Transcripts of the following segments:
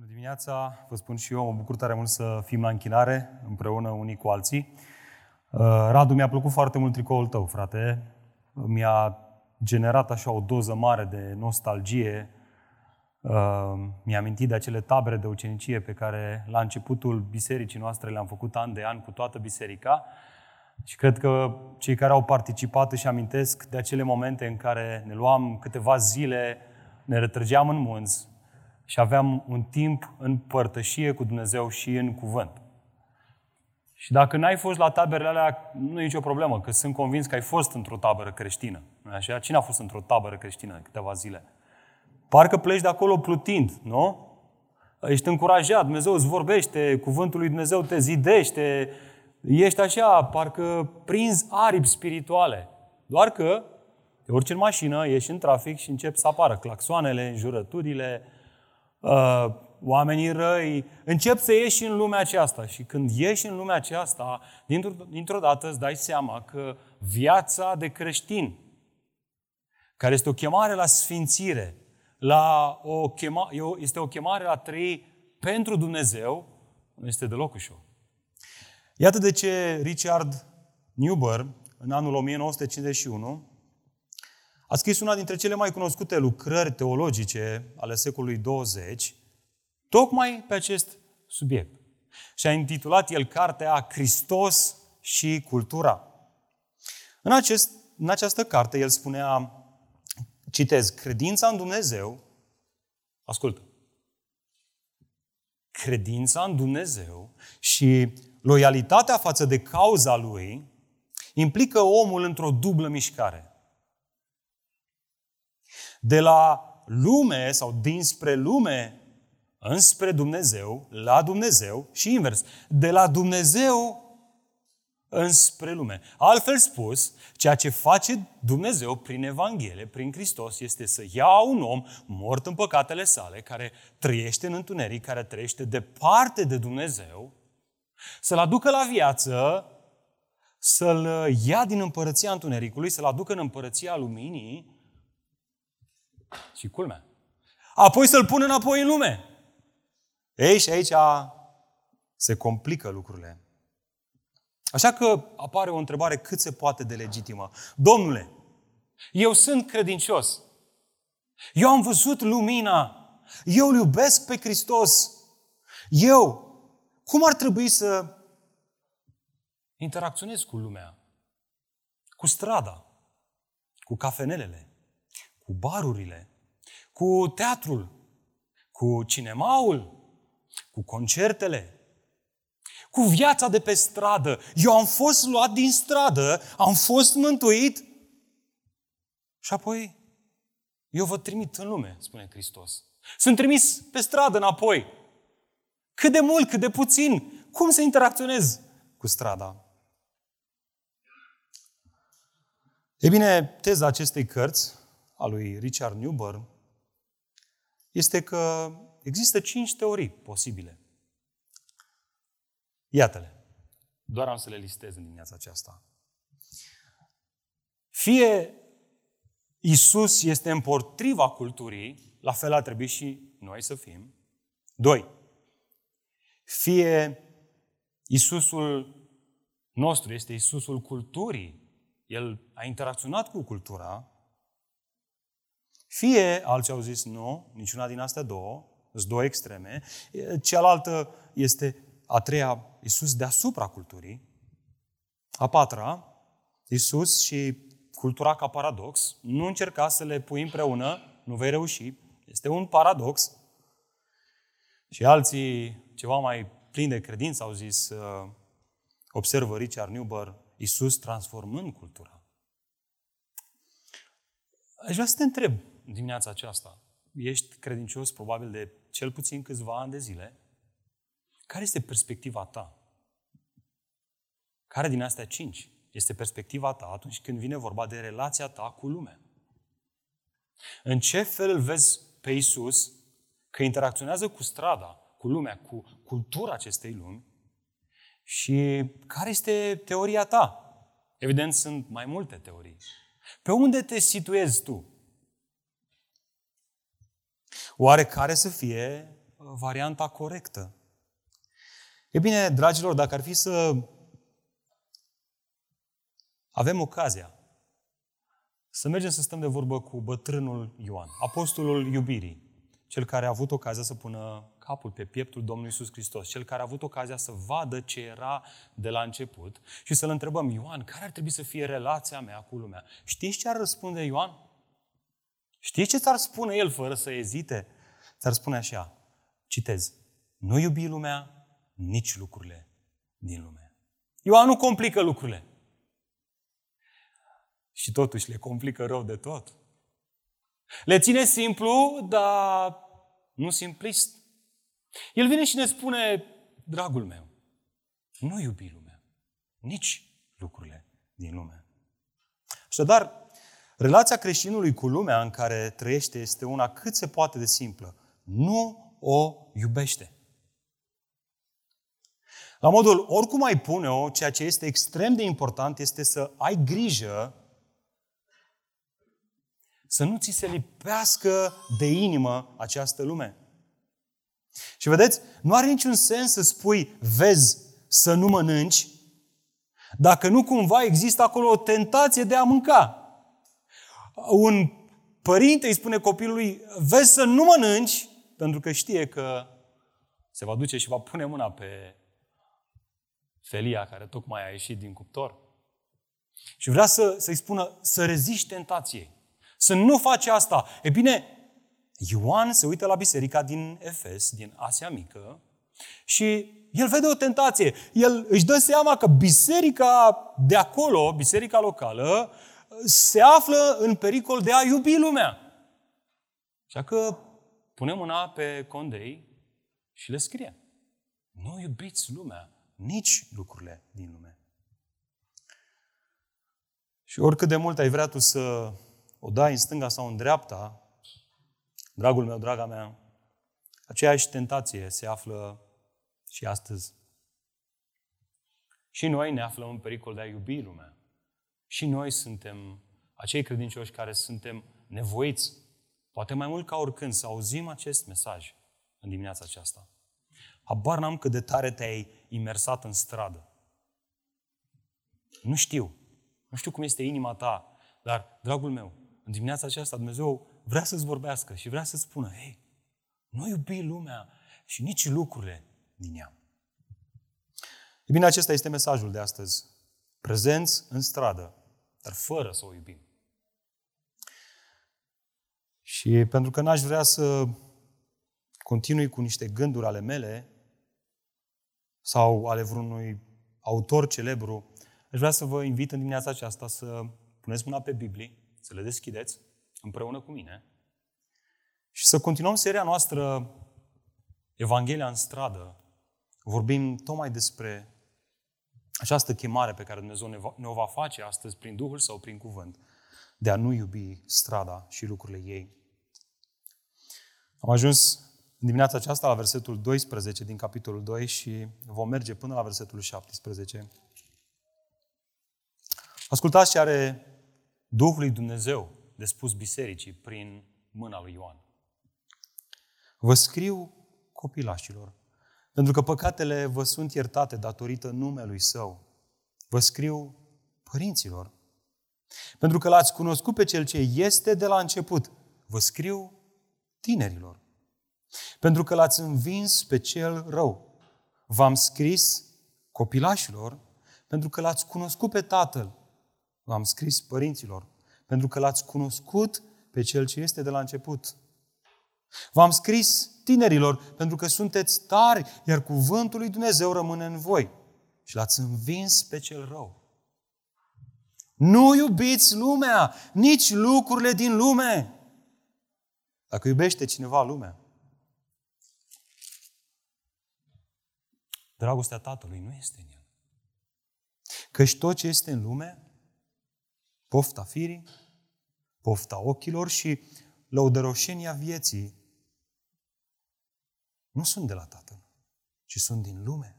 Bună dimineața, vă spun și eu, mă bucur tare mult să fim la închinare împreună unii cu alții. Uh, Radu, mi-a plăcut foarte mult tricoul tău, frate. Mi-a generat așa o doză mare de nostalgie. Uh, mi-a amintit de acele tabere de ucenicie pe care la începutul bisericii noastre le-am făcut an de an cu toată biserica. Și cred că cei care au participat își amintesc de acele momente în care ne luam câteva zile, ne retrăgeam în munți, și aveam un timp în părtășie cu Dumnezeu și în cuvânt. Și dacă n-ai fost la taberele alea, nu e nicio problemă, că sunt convins că ai fost într-o tabără creștină. nu așa? Cine a fost într-o tabără creștină în câteva zile? Parcă pleci de acolo plutind, nu? Ești încurajat, Dumnezeu îți vorbește, cuvântul lui Dumnezeu te zidește, ești așa, parcă prins aripi spirituale. Doar că te urci în mașină, ieși în trafic și încep să apară claxoanele, înjurăturile, uh, oamenii răi, încep să ieși în lumea aceasta. Și când ieși în lumea aceasta, dintr-o, dintr-o dată îți dai seama că viața de creștin, care este o chemare la sfințire, la o chema, este o chemare la trăi pentru Dumnezeu, nu este deloc ușor. Iată de ce Richard Newber, în anul 1951, a scris una dintre cele mai cunoscute lucrări teologice ale secolului 20, tocmai pe acest subiect. Și a intitulat el cartea Hristos și cultura. În, acest, în această carte el spunea, citez, credința în Dumnezeu, ascultă, credința în Dumnezeu și loialitatea față de cauza lui implică omul într-o dublă mișcare de la lume sau dinspre lume înspre Dumnezeu, la Dumnezeu și invers. De la Dumnezeu înspre lume. Altfel spus, ceea ce face Dumnezeu prin Evanghelie, prin Hristos, este să ia un om mort în păcatele sale, care trăiește în întuneric, care trăiește departe de Dumnezeu, să-l aducă la viață, să-l ia din împărăția întunericului, să-l aducă în împărăția luminii și culmea. Apoi să-l pună înapoi în lume. Ei, și aici se complică lucrurile. Așa că apare o întrebare cât se poate de legitimă. Domnule, eu sunt credincios. Eu am văzut lumina. Eu îl iubesc pe Hristos. Eu, cum ar trebui să interacționez cu lumea? Cu strada, cu cafenelele, cu barurile, cu teatrul, cu cinemaul, cu concertele, cu viața de pe stradă. Eu am fost luat din stradă, am fost mântuit și apoi eu vă trimit în lume, spune Hristos. Sunt trimis pe stradă înapoi. Cât de mult, cât de puțin, cum să interacționez cu strada? E bine, teza acestei cărți a lui Richard Newber este că există cinci teorii posibile. Iată-le. Doar am să le listez în dimineața aceasta. Fie Isus este împotriva culturii, la fel ar trebui și noi să fim. Doi. Fie Isusul nostru este Isusul culturii, El a interacționat cu cultura, fie alții au zis nu, niciuna din astea două, sunt două extreme, cealaltă este a treia, Iisus deasupra culturii, a patra, Iisus și cultura ca paradox, nu încerca să le pui împreună, nu vei reuși, este un paradox. Și alții, ceva mai plini de credință, au zis, uh, observă Richard Newber, Iisus transformând cultura. Aș vrea să te întreb, dimineața aceasta, ești credincios probabil de cel puțin câțiva ani de zile, care este perspectiva ta? Care din astea cinci este perspectiva ta atunci când vine vorba de relația ta cu lumea? În ce fel îl vezi pe Isus că interacționează cu strada, cu lumea, cu cultura acestei lumi și care este teoria ta? Evident, sunt mai multe teorii. Pe unde te situezi tu? Oare care să fie varianta corectă. E bine, dragilor, dacă ar fi să avem ocazia să mergem să stăm de vorbă cu bătrânul Ioan, apostolul iubirii, cel care a avut ocazia să pună capul pe pieptul Domnului Isus Hristos, cel care a avut ocazia să vadă ce era de la început și să-l întrebăm, Ioan, care ar trebui să fie relația mea cu lumea? Știți ce ar răspunde Ioan? Știți ce ți-ar spune el fără să ezite? Ți-ar spune așa, citez, nu iubi lumea, nici lucrurile din lume. Ioan nu complică lucrurile. Și totuși le complică rău de tot. Le ține simplu, dar nu simplist. El vine și ne spune, dragul meu, nu iubi lumea, nici lucrurile din lume. Așadar, relația creștinului cu lumea în care trăiește este una cât se poate de simplă. Nu o iubește. La modul, oricum ai pune-o, ceea ce este extrem de important este să ai grijă să nu ți se lipească de inimă această lume. Și vedeți, nu are niciun sens să spui, vezi, să nu mănânci, dacă nu cumva există acolo o tentație de a mânca. Un părinte îi spune copilului, vezi să nu mănânci, pentru că știe că se va duce și va pune mâna pe felia care tocmai a ieșit din cuptor. Și vrea să, să-i spună să reziști tentației. Să nu faci asta. E bine, Ioan se uită la biserica din Efes, din Asia Mică, și el vede o tentație. El își dă seama că biserica de acolo, biserica locală, se află în pericol de a iubi lumea. Așa că pune mâna pe condei și le scrie. Nu iubiți lumea, nici lucrurile din lume. Și oricât de mult ai vrea tu să o dai în stânga sau în dreapta, dragul meu, draga mea, aceeași tentație se află și astăzi. Și noi ne aflăm în pericol de a iubi lumea. Și noi suntem acei credincioși care suntem nevoiți, poate mai mult ca oricând, să auzim acest mesaj în dimineața aceasta. Habar n-am cât de tare te-ai imersat în stradă. Nu știu. Nu știu cum este inima ta, dar, dragul meu, în dimineața aceasta Dumnezeu vrea să-ți vorbească și vrea să-ți spună, hei, nu iubi lumea și nici lucrurile din ea. E bine, acesta este mesajul de astăzi. Prezenți în stradă, dar fără să o iubim. Și pentru că n-aș vrea să continui cu niște gânduri ale mele sau ale vreunui autor celebru, aș vrea să vă invit în dimineața aceasta să puneți mâna pe Biblie să le deschideți împreună cu mine și să continuăm seria noastră Evanghelia în stradă. Vorbim tocmai despre această chemare pe care Dumnezeu ne o va face astăzi prin Duhul sau prin cuvânt, de a nu iubi strada și lucrurile ei. Am ajuns în dimineața aceasta la versetul 12 din capitolul 2 și vom merge până la versetul 17. Ascultați ce are Duhul lui Dumnezeu de spus bisericii prin mâna lui Ioan. Vă scriu copilașilor, pentru că păcatele vă sunt iertate datorită numelui Său. Vă scriu părinților, pentru că l-ați cunoscut pe Cel ce este de la început. Vă scriu tinerilor, pentru că l-ați învins pe Cel rău. V-am scris copilașilor, pentru că l-ați cunoscut pe Tatăl. V-am scris părinților, pentru că l-ați cunoscut pe Cel ce este de la început. V-am scris tinerilor, pentru că sunteți tari, iar cuvântul lui Dumnezeu rămâne în voi. Și l-ați învins pe cel rău. Nu iubiți lumea, nici lucrurile din lume. Dacă iubește cineva lumea, dragostea Tatălui nu este în el. Căci tot ce este în lume, pofta firii, pofta ochilor și lăudăroșenia vieții nu sunt de la Tatăl, ci sunt din lume.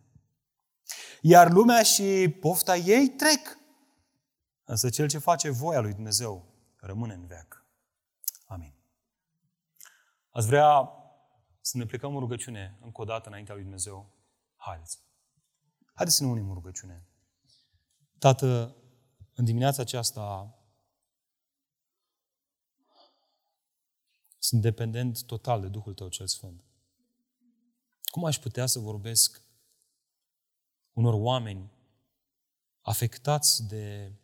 Iar lumea și pofta ei trec. Însă cel ce face voia lui Dumnezeu rămâne în veac. Amin. Ați vrea să ne plecăm în rugăciune încă o dată înaintea lui Dumnezeu? Haideți! Haideți să ne unim în rugăciune. Tată, în dimineața aceasta sunt dependent total de Duhul Tău cel Sfânt. Cum aș putea să vorbesc unor oameni afectați de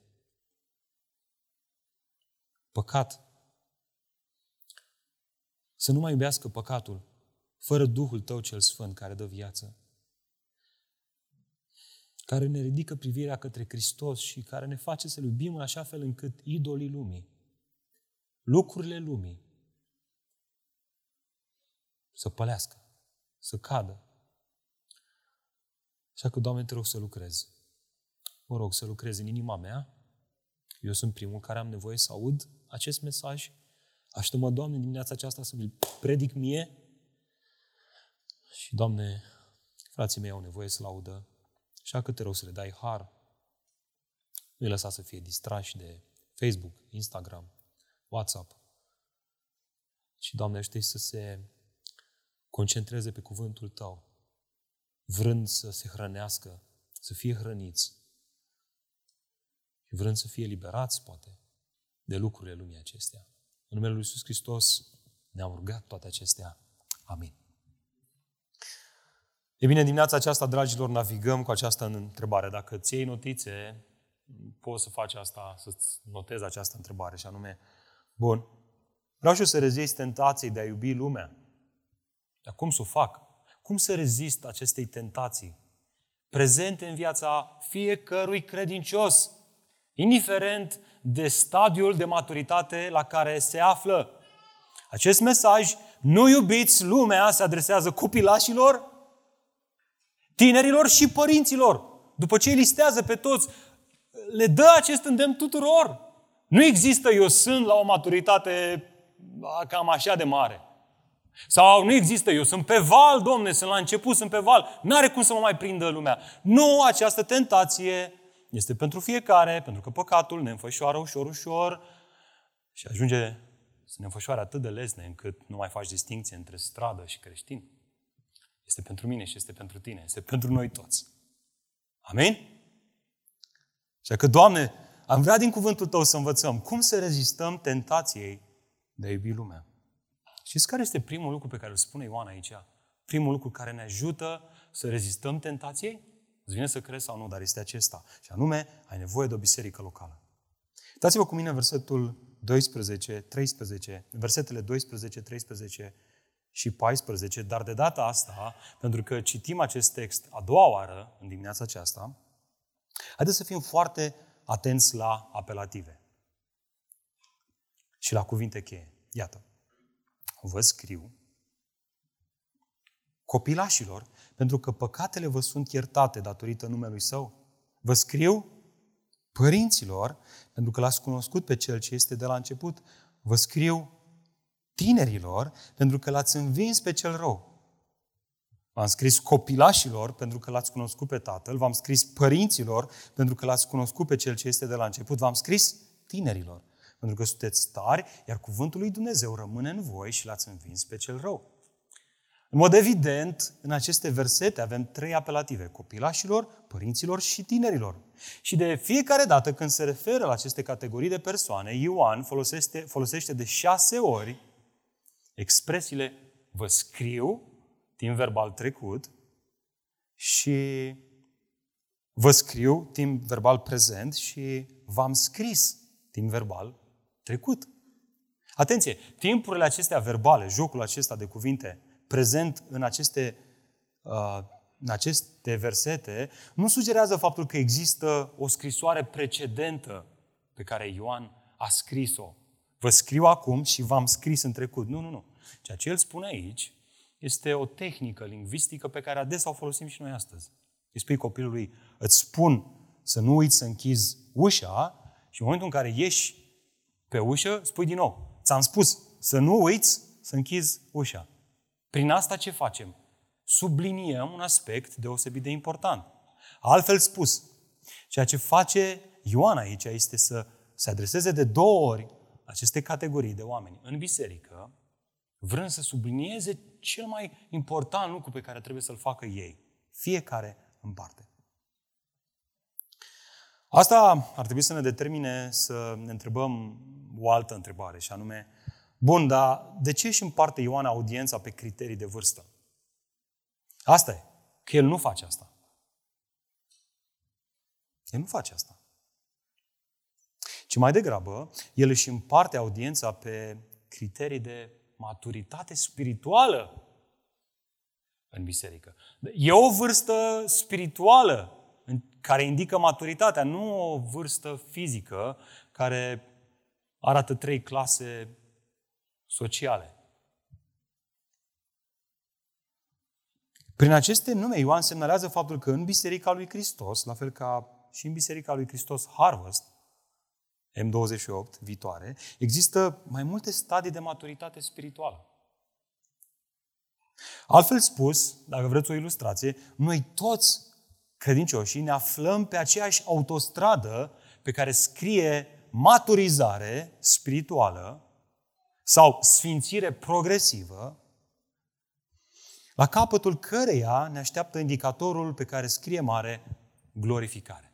păcat, să nu mai iubească păcatul fără Duhul Tău cel Sfânt care dă viață, care ne ridică privirea către Hristos și care ne face să-L iubim în așa fel încât idolii lumii, lucrurile lumii, să pălească, să cadă. Așa că, Doamne, te rog să lucrezi. Mă rog să lucrezi în inima mea. Eu sunt primul care am nevoie să aud acest mesaj. Aștept-mă, Doamne, dimineața aceasta să mi-l predic mie. Și, Doamne, frații mei au nevoie să-l audă. Așa că te rog să le dai har. Nu-i lăsa să fie distrași de Facebook, Instagram, WhatsApp. Și, Doamne, știi să se concentreze pe cuvântul Tău, vrând să se hrănească, să fie hrăniți și vrând să fie liberați, poate, de lucrurile lumii acestea. În numele Lui Iisus Hristos ne-am rugat toate acestea. Amin. E bine, dimineața aceasta, dragilor, navigăm cu această întrebare. Dacă îți iei notițe, poți să faci asta, să-ți notezi această întrebare, și anume, bun, vreau și eu să rezist tentației de a iubi lumea. Dar cum să o fac? Cum să rezist acestei tentații? Prezente în viața fiecărui credincios, indiferent de stadiul de maturitate la care se află. Acest mesaj, nu iubiți lumea, se adresează copilașilor, tinerilor și părinților. După ce îi listează pe toți, le dă acest îndemn tuturor. Nu există eu sunt la o maturitate cam așa de mare. Sau nu există, eu sunt pe val, domne, sunt la început, sunt pe val. N-are cum să mă mai prindă lumea. Nu, această tentație este pentru fiecare, pentru că păcatul ne înfășoară ușor, ușor și ajunge să ne înfășoare atât de lesne încât nu mai faci distinție între stradă și creștin. Este pentru mine și este pentru tine, este pentru noi toți. Amin? Așa că, Doamne, am vrea din cuvântul Tău să învățăm cum să rezistăm tentației de a iubi lumea. Știți care este primul lucru pe care îl spune Ioan aici? Primul lucru care ne ajută să rezistăm tentației? Îți vine să crezi sau nu, dar este acesta. Și anume, ai nevoie de o biserică locală. Uitați-vă cu mine versetul 12, 13, versetele 12, 13 și 14, dar de data asta, pentru că citim acest text a doua oară în dimineața aceasta, haideți să fim foarte atenți la apelative și la cuvinte cheie. Iată, vă scriu, copilașilor, pentru că păcatele vă sunt iertate datorită numelui Său. Vă scriu, părinților, pentru că l-ați cunoscut pe Cel ce este de la început. Vă scriu, tinerilor, pentru că l-ați învins pe cel rău. V-am scris copilașilor pentru că l-ați cunoscut pe Tatăl, v-am scris părinților pentru că l-ați cunoscut pe Cel ce este de la început, v-am scris tinerilor pentru că sunteți tari, iar cuvântul lui Dumnezeu rămâne în voi și l-ați învins pe cel rău. În mod evident, în aceste versete avem trei apelative, copilașilor, părinților și tinerilor. Și de fiecare dată când se referă la aceste categorii de persoane, Ioan folosește, folosește de șase ori expresiile vă scriu, timp verbal trecut, și vă scriu, timp verbal prezent, și v-am scris, timp verbal trecut. Atenție, timpurile acestea verbale, jocul acesta de cuvinte prezent în aceste, uh, în aceste versete, nu sugerează faptul că există o scrisoare precedentă pe care Ioan a scris-o. Vă scriu acum și v-am scris în trecut. Nu, nu, nu. Ceea ce el spune aici este o tehnică lingvistică pe care adesea o folosim și noi astăzi. Îi spui copilului, îți spun să nu uiți să închizi ușa și în momentul în care ieși pe ușă, spui din nou. Ți-am spus să nu uiți să închizi ușa. Prin asta ce facem? Subliniem un aspect deosebit de important. Altfel spus, ceea ce face Ioan aici este să se adreseze de două ori aceste categorii de oameni în biserică, vrând să sublinieze cel mai important lucru pe care trebuie să-l facă ei. Fiecare în parte. Asta ar trebui să ne determine să ne întrebăm o altă întrebare, și anume, bun, dar de ce își împarte Ioan audiența pe criterii de vârstă? Asta e, că el nu face asta. El nu face asta. Ci mai degrabă, el își împarte audiența pe criterii de maturitate spirituală în biserică. E o vârstă spirituală care indică maturitatea, nu o vârstă fizică care arată trei clase sociale. Prin aceste nume, Ioan semnalează faptul că în Biserica lui Hristos, la fel ca și în Biserica lui Hristos Harvest, M28, viitoare, există mai multe stadii de maturitate spirituală. Altfel spus, dacă vreți o ilustrație, noi toți credincioșii ne aflăm pe aceeași autostradă pe care scrie maturizare spirituală sau sfințire progresivă, la capătul căreia ne așteaptă indicatorul pe care scrie mare glorificare.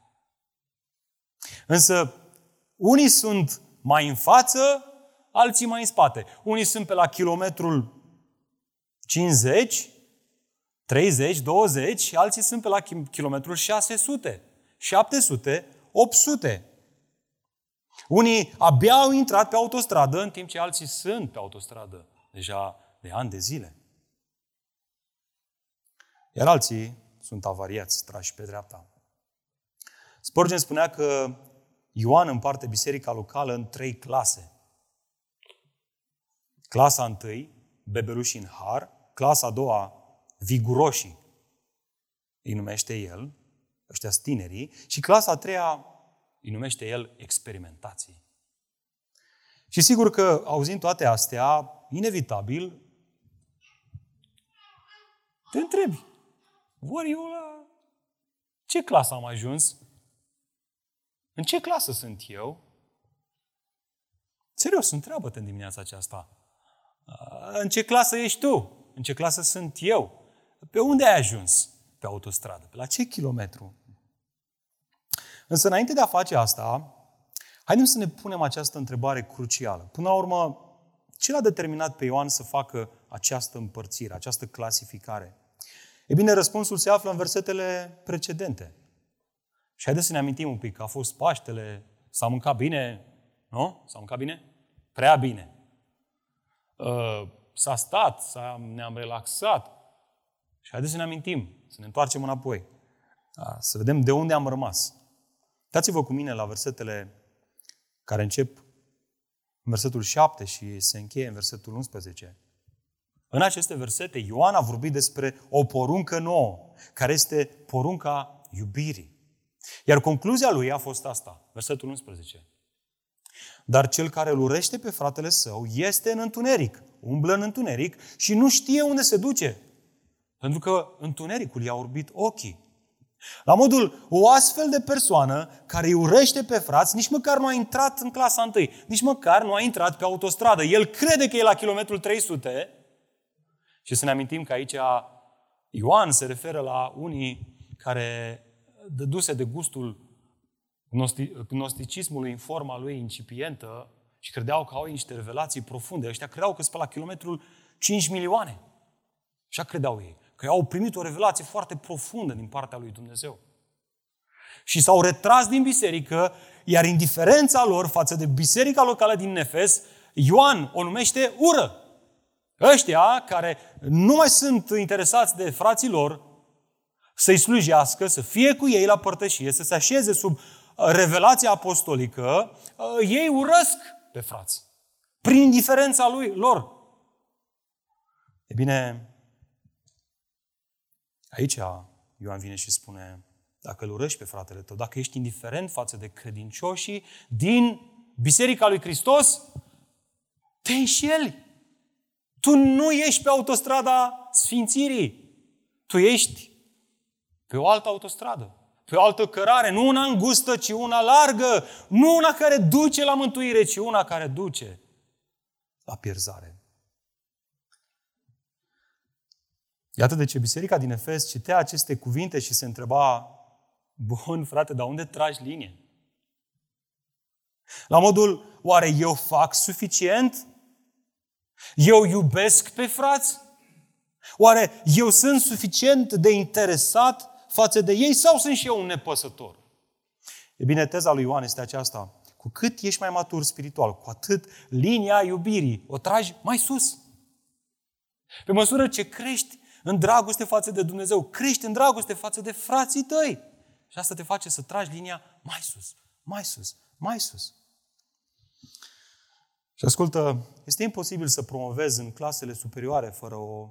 Însă, unii sunt mai în față, alții mai în spate. Unii sunt pe la kilometrul 50, 30, 20 și alții sunt pe la kilometrul 600, 700, 800. Unii abia au intrat pe autostradă, în timp ce alții sunt pe autostradă deja de ani de zile. Iar alții sunt avariați, trași pe dreapta. Spurgeon spunea că Ioan împarte biserica locală în trei clase. Clasa întâi, bebeluși în har, clasa a doua, viguroșii, îi numește el, ăștia tinerii, și clasa a treia îi numește el experimentații. Și sigur că, auzind toate astea, inevitabil, te întrebi, ori eu la ce clasă am ajuns? În ce clasă sunt eu? Serios, întreabă-te în dimineața aceasta. În ce clasă ești tu? În ce clasă sunt eu? Pe unde ai ajuns pe autostradă? Pe la ce kilometru? Însă, înainte de a face asta, haideți să ne punem această întrebare crucială. Până la urmă, ce l-a determinat pe Ioan să facă această împărțire, această clasificare? E bine, răspunsul se află în versetele precedente. Și haideți să ne amintim un pic că a fost Paștele, s-a mâncat bine, nu? S-a mâncat bine? Prea bine. Uh, s-a stat, s-a, ne-am relaxat. Și haideți să ne amintim, să ne întoarcem înapoi. Da, să vedem de unde am rămas. Dați-vă cu mine la versetele care încep în versetul 7 și se încheie în versetul 11. În aceste versete, Ioan a vorbit despre o poruncă nouă, care este porunca iubirii. Iar concluzia lui a fost asta, versetul 11. Dar cel care îl urește pe fratele său este în întuneric, umblă în întuneric și nu știe unde se duce. Pentru că întunericul i-a urbit ochii. La modul, o astfel de persoană care îi urește pe frați, nici măcar nu a intrat în clasa întâi, nici măcar nu a intrat pe autostradă. El crede că e la kilometrul 300 și să ne amintim că aici Ioan se referă la unii care dăduse de gustul gnosticismului în forma lui incipientă și credeau că au niște revelații profunde. Ăștia credeau că sunt pe la kilometrul 5 milioane. Așa credeau ei. Că au primit o revelație foarte profundă din partea lui Dumnezeu. Și s-au retras din biserică, iar indiferența lor față de biserica locală din Nefes, Ioan o numește ură. Ăștia care nu mai sunt interesați de frații lor, să-i slujească, să fie cu ei la părtășie, să se așeze sub uh, revelația apostolică, uh, ei urăsc pe frați. Prin indiferența lui, lor. E bine, aici Ioan vine și spune, dacă îl urăști pe fratele tău, dacă ești indiferent față de credincioșii din Biserica lui Hristos, te înșeli. Tu nu ești pe autostrada Sfințirii. Tu ești pe o altă autostradă, pe o altă cărare, nu una îngustă, ci una largă, nu una care duce la mântuire, ci una care duce la pierzare. Iată de ce biserica din Efes citea aceste cuvinte și se întreba, bun frate, dar unde tragi linie? La modul, oare eu fac suficient? Eu iubesc pe frați? Oare eu sunt suficient de interesat față de ei sau sunt și eu un nepăsător? E bine, teza lui Ioan este aceasta. Cu cât ești mai matur spiritual, cu atât linia iubirii o tragi mai sus. Pe măsură ce crești în dragoste față de Dumnezeu, crești în dragoste față de frații tăi. Și asta te face să tragi linia mai sus, mai sus, mai sus. Și ascultă, este imposibil să promovezi în clasele superioare fără o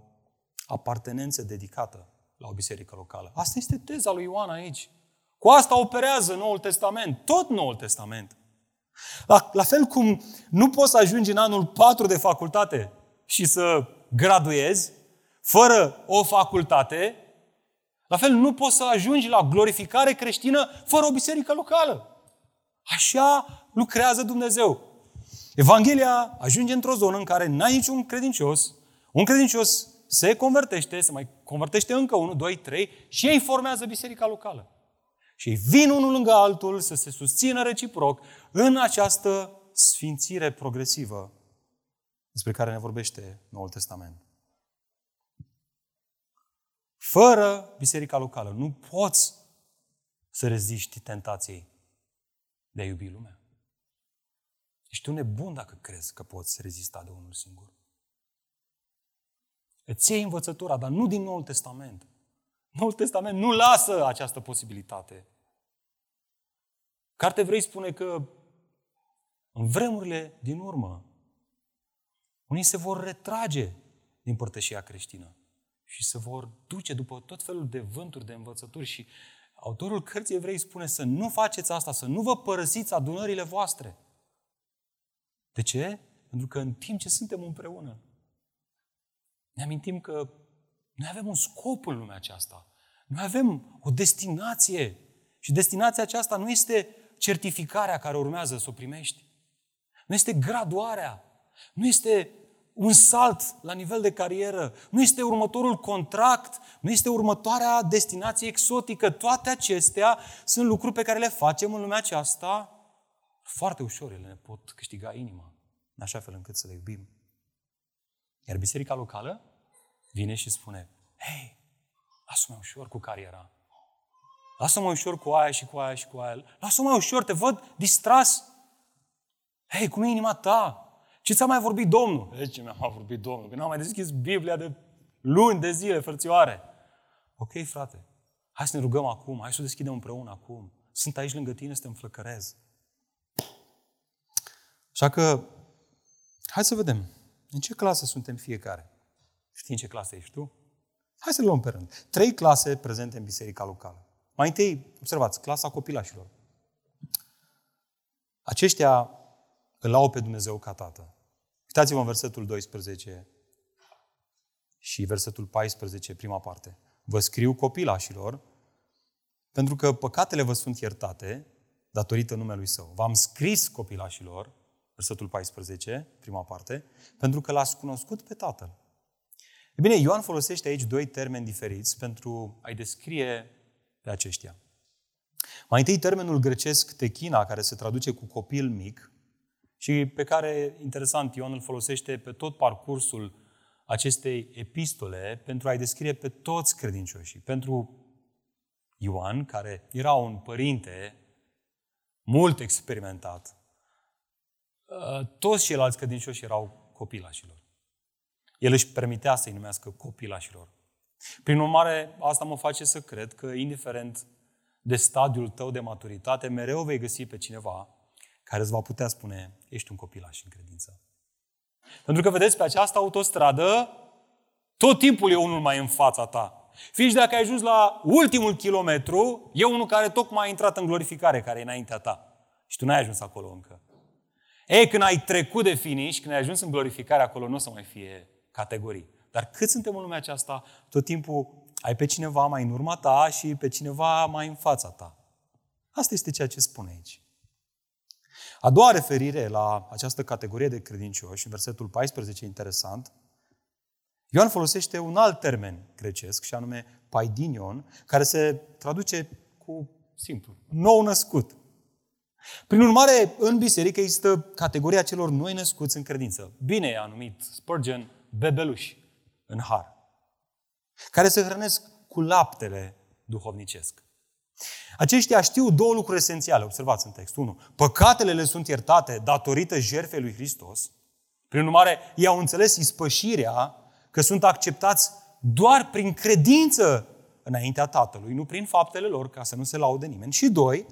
apartenență dedicată la o biserică locală. Asta este teza lui Ioan aici. Cu asta operează Noul Testament, tot Noul Testament. La, la fel cum nu poți să ajungi în anul 4 de facultate și să graduezi fără o facultate, la fel nu poți să ajungi la glorificare creștină fără o biserică locală. Așa lucrează Dumnezeu. Evanghelia ajunge într-o zonă în care n-ai niciun credincios, un credincios se convertește, se mai convertește încă unul, doi, trei și ei formează biserica locală. Și ei vin unul lângă altul să se susțină reciproc în această sfințire progresivă despre care ne vorbește Noul Testament. Fără biserica locală nu poți să reziști tentației de a iubi lumea. Ești un nebun dacă crezi că poți rezista de unul singur. Îți iei învățătura, dar nu din Noul Testament. Noul Testament nu lasă această posibilitate. Carte vrei spune că în vremurile din urmă, unii se vor retrage din părtășia creștină și se vor duce după tot felul de vânturi, de învățături și autorul cărții evrei spune să nu faceți asta, să nu vă părăsiți adunările voastre. De ce? Pentru că în timp ce suntem împreună, ne amintim că noi avem un scop în lumea aceasta. Noi avem o destinație. Și destinația aceasta nu este certificarea care urmează să o primești. Nu este graduarea. Nu este un salt la nivel de carieră. Nu este următorul contract. Nu este următoarea destinație exotică. Toate acestea sunt lucruri pe care le facem în lumea aceasta foarte ușor. Ele ne pot câștiga inima. În așa fel încât să le iubim. Iar biserica locală vine și spune, hei, lasă-mă ușor cu cariera. Lasă-mă ușor cu aia și cu aia și cu aia. Lasă-mă ușor, te văd distras. Hei, cum e inima ta? Ce ți-a mai vorbit Domnul? E, ce mi-a mai vorbit Domnul? Că n-am mai deschis Biblia de luni, de zile, frățioare. Ok, frate, hai să ne rugăm acum, hai să o deschidem împreună acum. Sunt aici lângă tine să te înflăcărez. Așa că, hai să vedem. În ce clasă suntem fiecare? Știi în ce clasă ești tu? Hai să le luăm pe rând. Trei clase prezente în biserica locală. Mai întâi, observați, clasa copilașilor. Aceștia îl au pe Dumnezeu ca tată. Uitați-vă în versetul 12 și versetul 14, prima parte. Vă scriu copilașilor, pentru că păcatele vă sunt iertate datorită numelui Său. V-am scris copilașilor, versetul 14, prima parte, pentru că l-ați cunoscut pe Tatăl. E bine, Ioan folosește aici doi termeni diferiți pentru a-i descrie pe aceștia. Mai întâi termenul grecesc techina, care se traduce cu copil mic și pe care, interesant, Ioan îl folosește pe tot parcursul acestei epistole pentru a-i descrie pe toți credincioșii. Pentru Ioan, care era un părinte mult experimentat, ă, toți ceilalți credincioși erau copilașilor. El își permitea să-i numească copilașilor. Prin urmare, asta mă face să cred că, indiferent de stadiul tău de maturitate, mereu vei găsi pe cineva care îți va putea spune, ești un copilaș în credință. Pentru că, vedeți, pe această autostradă, tot timpul e unul mai în fața ta. Fiți dacă ai ajuns la ultimul kilometru, e unul care tocmai a intrat în glorificare, care e înaintea ta. Și tu n-ai ajuns acolo încă. Ei, când ai trecut de finish, când ai ajuns în glorificare, acolo nu o să mai fie categorii. Dar cât suntem în lumea aceasta, tot timpul ai pe cineva mai în urma ta și pe cineva mai în fața ta. Asta este ceea ce spune aici. A doua referire la această categorie de credincioși, în versetul 14, interesant, Ioan folosește un alt termen grecesc, și anume paidinion, care se traduce cu simplu, nou născut. Prin urmare, în biserică există categoria celor noi născuți în credință. Bine a numit Spurgeon bebeluși în har, care se hrănesc cu laptele duhovnicesc. Aceștia știu două lucruri esențiale, observați în text. Unu, păcatele le sunt iertate datorită jertfei lui Hristos. Prin urmare, ei au înțeles ispășirea că sunt acceptați doar prin credință înaintea Tatălui, nu prin faptele lor, ca să nu se laude nimeni. Și doi,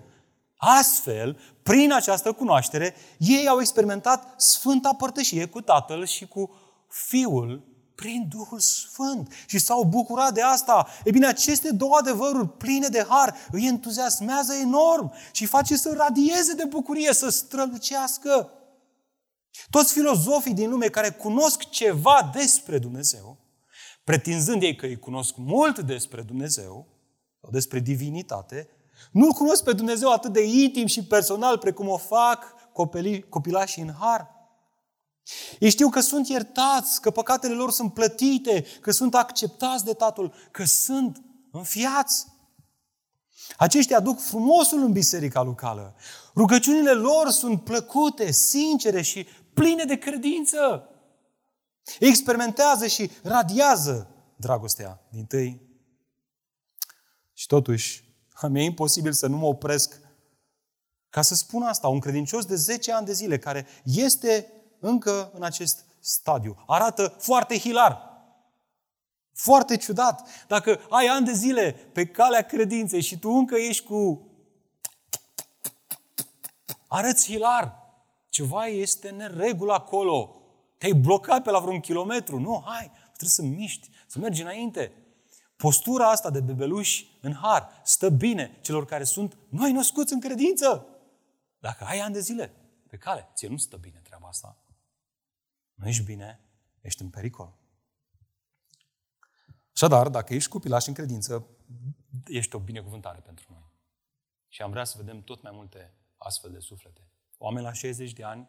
astfel, prin această cunoaștere, ei au experimentat sfânta părtășie cu Tatăl și cu Fiul prin Duhul Sfânt și s-au bucurat de asta. E bine, aceste două adevăruri pline de har îi entuziasmează enorm și face să radieze de bucurie, să strălucească. Toți filozofii din lume care cunosc ceva despre Dumnezeu, pretinzând ei că îi cunosc mult despre Dumnezeu sau despre divinitate, nu-L cunosc pe Dumnezeu atât de intim și personal precum o fac copilașii în har. Ei știu că sunt iertați, că păcatele lor sunt plătite, că sunt acceptați de Tatăl, că sunt înfiați. Aceștia aduc frumosul în biserica locală. Rugăciunile lor sunt plăcute, sincere și pline de credință. Experimentează și radiază dragostea din tâi. Și totuși, mi-e imposibil să nu mă opresc ca să spun asta. Un credincios de 10 ani de zile care este încă în acest stadiu. Arată foarte hilar. Foarte ciudat. Dacă ai ani de zile pe calea credinței și tu încă ești cu... Arăți hilar. Ceva este neregulă acolo. Te-ai blocat pe la vreun kilometru. Nu, hai, trebuie să miști, să mergi înainte. Postura asta de bebeluși în har stă bine celor care sunt noi născuți în credință. Dacă ai ani de zile pe cale, ție nu stă bine treaba asta. Nu ești bine, ești în pericol. Așadar, dacă ești copilaș în credință, ești o binecuvântare pentru noi. Și am vrea să vedem tot mai multe astfel de suflete. Oameni la 60 de ani,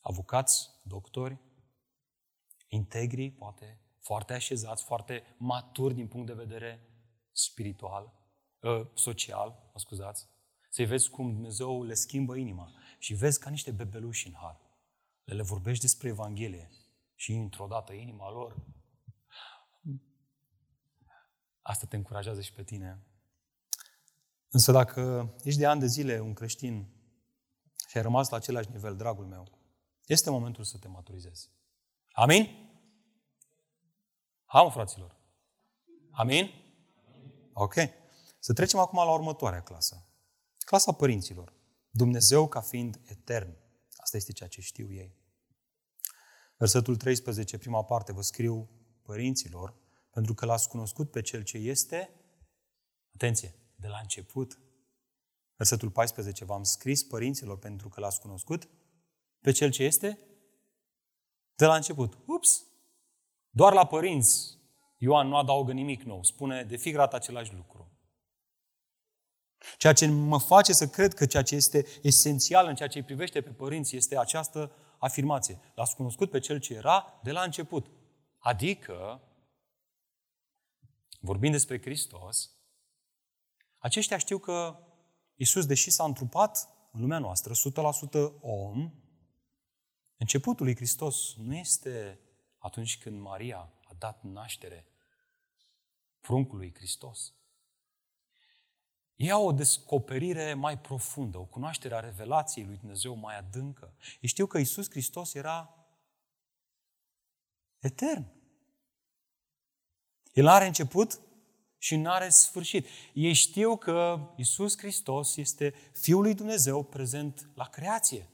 avocați, doctori, integri, poate, foarte așezați, foarte maturi din punct de vedere spiritual, ă, social, mă scuzați, să-i vezi cum Dumnezeu le schimbă inima și vezi ca niște bebeluși în har le, le vorbești despre Evanghelie și într-o dată inima lor, asta te încurajează și pe tine. Însă dacă ești de ani de zile un creștin și ai rămas la același nivel, dragul meu, este momentul să te maturizezi. Amin? Am, fraților. Amin? Ok. Să trecem acum la următoarea clasă. Clasa părinților. Dumnezeu ca fiind etern. Asta este ceea ce știu ei. Versetul 13, prima parte, vă scriu părinților, pentru că l-ați cunoscut pe cel ce este, atenție, de la început. Versetul 14, v-am scris părinților pentru că l-ați cunoscut pe cel ce este de la început. Ups! Doar la părinți Ioan nu adaugă nimic nou. Spune de fi grat același lucru. Ceea ce mă face să cred că ceea ce este esențial în ceea ce îi privește pe părinți este această afirmație. L-ați cunoscut pe cel ce era de la început. Adică, vorbind despre Hristos, aceștia știu că Isus, deși s-a întrupat în lumea noastră, 100% om, începutul lui Hristos nu este atunci când Maria a dat naștere pruncului Hristos. Ei au o descoperire mai profundă, o cunoaștere a revelației lui Dumnezeu mai adâncă. Ei știu că Isus Hristos era etern. El are început și nu are sfârșit. Ei știu că Isus Hristos este Fiul lui Dumnezeu prezent la creație.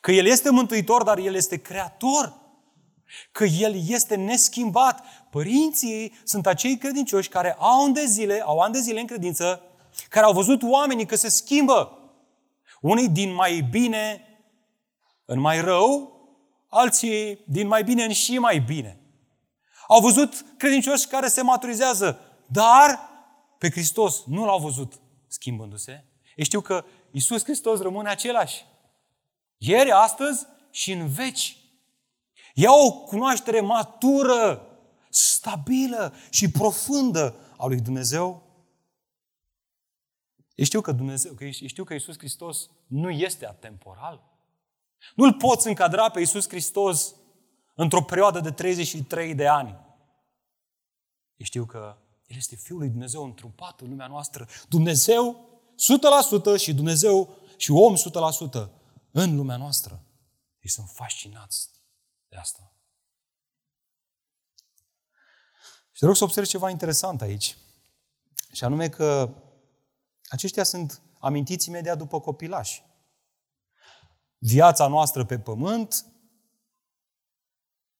Că El este Mântuitor, dar El este Creator că El este neschimbat. Părinții sunt acei credincioși care au ani de zile, au ani de zile în credință, care au văzut oamenii că se schimbă. Unii din mai bine în mai rău, alții din mai bine în și mai bine. Au văzut credincioși care se maturizează, dar pe Hristos nu l-au văzut schimbându-se. Ei știu că Isus Hristos rămâne același. Ieri, astăzi și în veci. Ia o cunoaștere matură, stabilă și profundă a lui Dumnezeu. Ei știu că Dumnezeu, că ei știu că Iisus Hristos nu este atemporal. Nu-L poți încadra pe Iisus Hristos într-o perioadă de 33 de ani. Ei știu că El este Fiul lui Dumnezeu întrupat în lumea noastră. Dumnezeu 100% și Dumnezeu și om 100% în lumea noastră. Ei sunt fascinați de asta. Și te rog să observi ceva interesant aici. Și anume că aceștia sunt amintiți imediat după copilași. Viața noastră pe pământ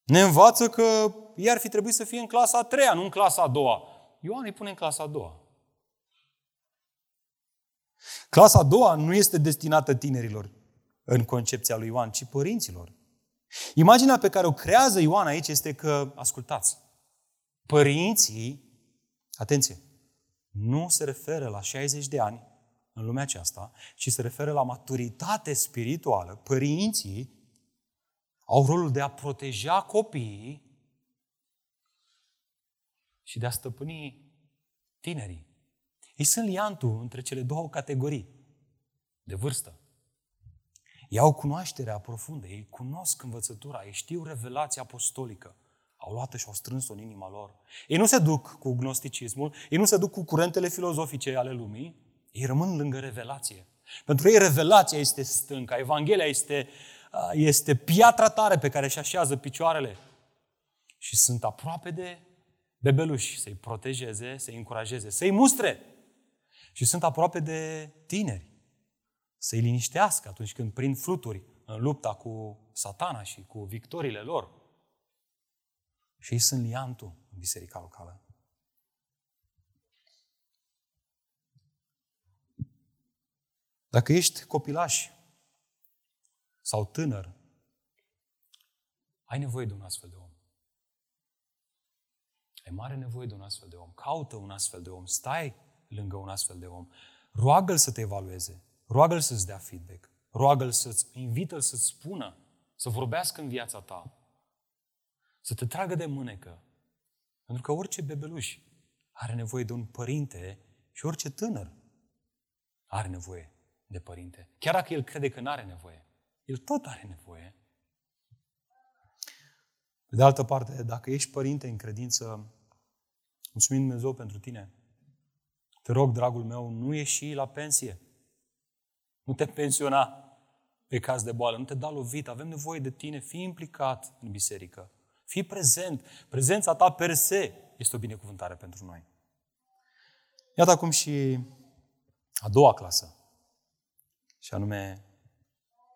ne învață că ea ar fi trebuit să fie în clasa a treia, nu în clasa a doua. Ioan îi pune în clasa a doua. Clasa a doua nu este destinată tinerilor în concepția lui Ioan, ci părinților. Imaginea pe care o creează Ioan aici este că, ascultați, părinții, atenție, nu se referă la 60 de ani în lumea aceasta, ci se referă la maturitate spirituală. Părinții au rolul de a proteja copiii și de a stăpâni tinerii. Ei sunt liantul între cele două categorii de vârstă. Ei au cunoașterea profundă, ei cunosc învățătura, ei știu revelația apostolică. Au luat și au strâns-o în inima lor. Ei nu se duc cu gnosticismul, ei nu se duc cu curentele filozofice ale lumii, ei rămân lângă revelație. Pentru ei revelația este stânca, Evanghelia este, este piatra tare pe care își așează picioarele. Și sunt aproape de bebeluși, să-i protejeze, să-i încurajeze, să-i mustre. Și sunt aproape de tineri, să-i liniștească atunci când prind fluturi în lupta cu satana și cu victoriile lor. Și ei sunt liantul în biserica locală. Dacă ești copilaș sau tânăr, ai nevoie de un astfel de om. Ai mare nevoie de un astfel de om. Caută un astfel de om. Stai lângă un astfel de om. Roagă-l să te evalueze. Roagă-l să-ți dea feedback. Roagă-l să-ți invită să-ți spună, să vorbească în viața ta. Să te tragă de mânecă. Pentru că orice bebeluș are nevoie de un părinte și orice tânăr are nevoie de părinte. Chiar dacă el crede că nu are nevoie. El tot are nevoie. Pe de altă parte, dacă ești părinte în credință, mulțumim Dumnezeu pentru tine. Te rog, dragul meu, nu ieși la pensie. Nu te pensiona pe caz de boală, nu te da lovit, avem nevoie de tine, fii implicat în biserică. Fii prezent. Prezența ta per se este o binecuvântare pentru noi. Iată acum și a doua clasă. Și anume,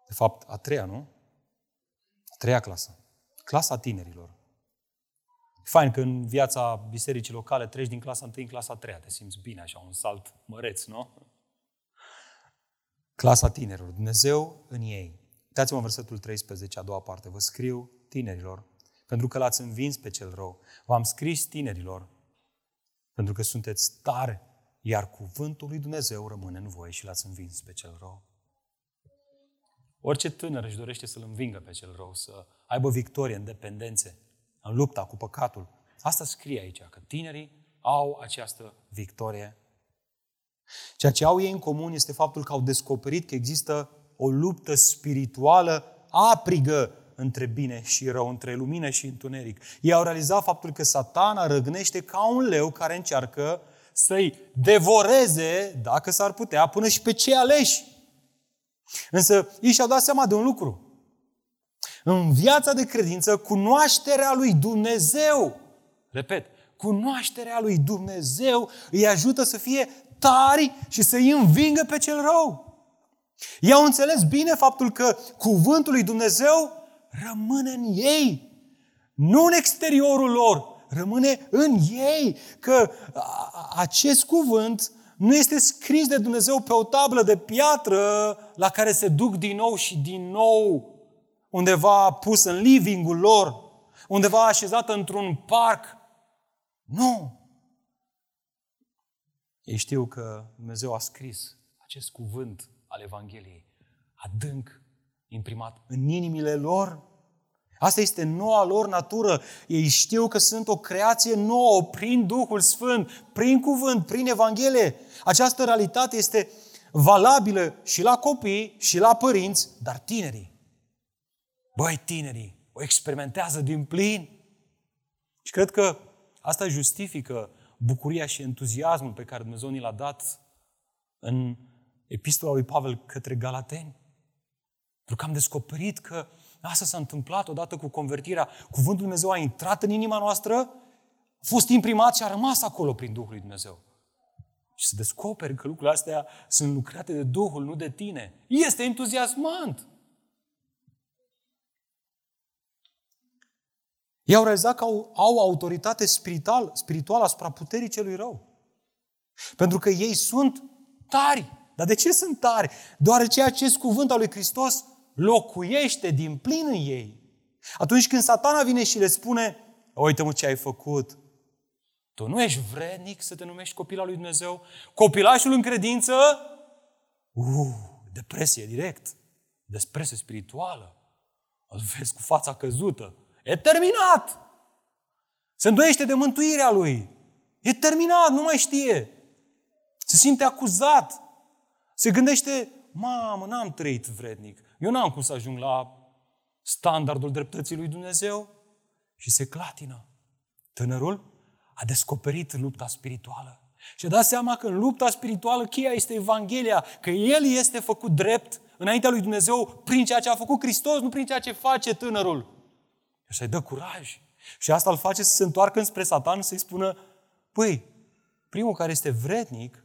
de fapt, a treia, nu? A treia clasă. Clasa tinerilor. E fain că în viața bisericii locale treci din clasa 1 în clasa 3 te simți bine, așa, un salt măreț, nu? Clasa tinerilor. Dumnezeu în ei. Uitați-mă în versetul 13, a doua parte. Vă scriu tinerilor, pentru că l-ați învins pe cel rău. V-am scris tinerilor, pentru că sunteți tare, iar cuvântul lui Dumnezeu rămâne în voi și l-ați învins pe cel rău. Orice tânăr își dorește să-l învingă pe cel rău, să aibă victorie în dependențe, în lupta cu păcatul. Asta scrie aici, că tinerii au această victorie. Ceea ce au ei în comun este faptul că au descoperit că există o luptă spirituală aprigă între bine și rău, între lumină și întuneric. Ei au realizat faptul că satana răgnește ca un leu care încearcă să-i devoreze, dacă s-ar putea, până și pe cei aleși. Însă ei și-au dat seama de un lucru. În viața de credință, cunoașterea lui Dumnezeu, repet, cunoașterea lui Dumnezeu îi ajută să fie tari și să îi învingă pe cel rău. Ei au înțeles bine faptul că cuvântul lui Dumnezeu rămâne în ei, nu în exteriorul lor, rămâne în ei, că acest cuvânt nu este scris de Dumnezeu pe o tablă de piatră la care se duc din nou și din nou undeva pus în livingul lor, undeva așezată într-un parc. Nu! Ei știu că Dumnezeu a scris acest cuvânt al Evangheliei adânc imprimat în inimile lor, Asta este noua lor natură. Ei știu că sunt o creație nouă prin Duhul Sfânt, prin cuvânt, prin Evanghelie. Această realitate este valabilă și la copii și la părinți, dar tinerii. Băi, tinerii, o experimentează din plin. Și cred că asta justifică bucuria și entuziasmul pe care Dumnezeu ni l-a dat în epistola lui Pavel către Galateni. Pentru că am descoperit că asta s-a întâmplat odată cu convertirea. Cuvântul Dumnezeu a intrat în inima noastră, a fost imprimat și a rămas acolo prin Duhul lui Dumnezeu. Și să descoperi că lucrurile astea sunt lucrate de Duhul, nu de tine. Este entuziasmant. Ei au realizat că au, au autoritate spiritual, spirituală asupra puterii celui rău. Pentru că ei sunt tari. Dar de ce sunt tari? Deoarece acest cuvânt al lui Hristos locuiește din plin în ei. Atunci când satana vine și le spune, uite-mă ce ai făcut, tu nu ești vrednic să te numești copil al lui Dumnezeu? Copilașul în credință? Uh, depresie direct. Depresie spirituală. Îl vezi cu fața căzută. E terminat! Se îndoiește de mântuirea lui. E terminat, nu mai știe. Se simte acuzat. Se gândește, mamă, n-am trăit vrednic. Eu n-am cum să ajung la standardul dreptății lui Dumnezeu. Și se clatină. Tânărul a descoperit lupta spirituală. Și a dat seama că în lupta spirituală cheia este Evanghelia, că El este făcut drept înaintea lui Dumnezeu prin ceea ce a făcut Hristos, nu prin ceea ce face tânărul. Și îi dă curaj. Și asta îl face să se întoarcă spre Satan să-i spună, păi, primul care este vrednic,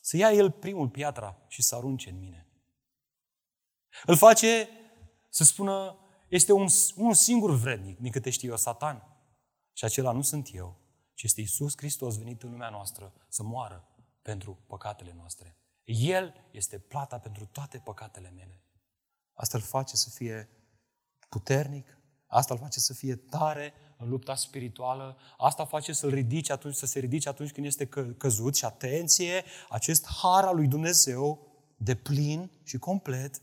să ia el primul piatra și să arunce în mine. Îl face să spună, este un, un singur vrednic, din câte știu eu, Satan. Și acela nu sunt eu, ci este Isus Hristos venit în lumea noastră să moară pentru păcatele noastre. El este plata pentru toate păcatele mele. Asta îl face să fie puternic, asta îl face să fie tare în lupta spirituală, asta face să-l ridice atunci, să se ridice atunci când este că, căzut și atenție, acest har al lui Dumnezeu de plin și complet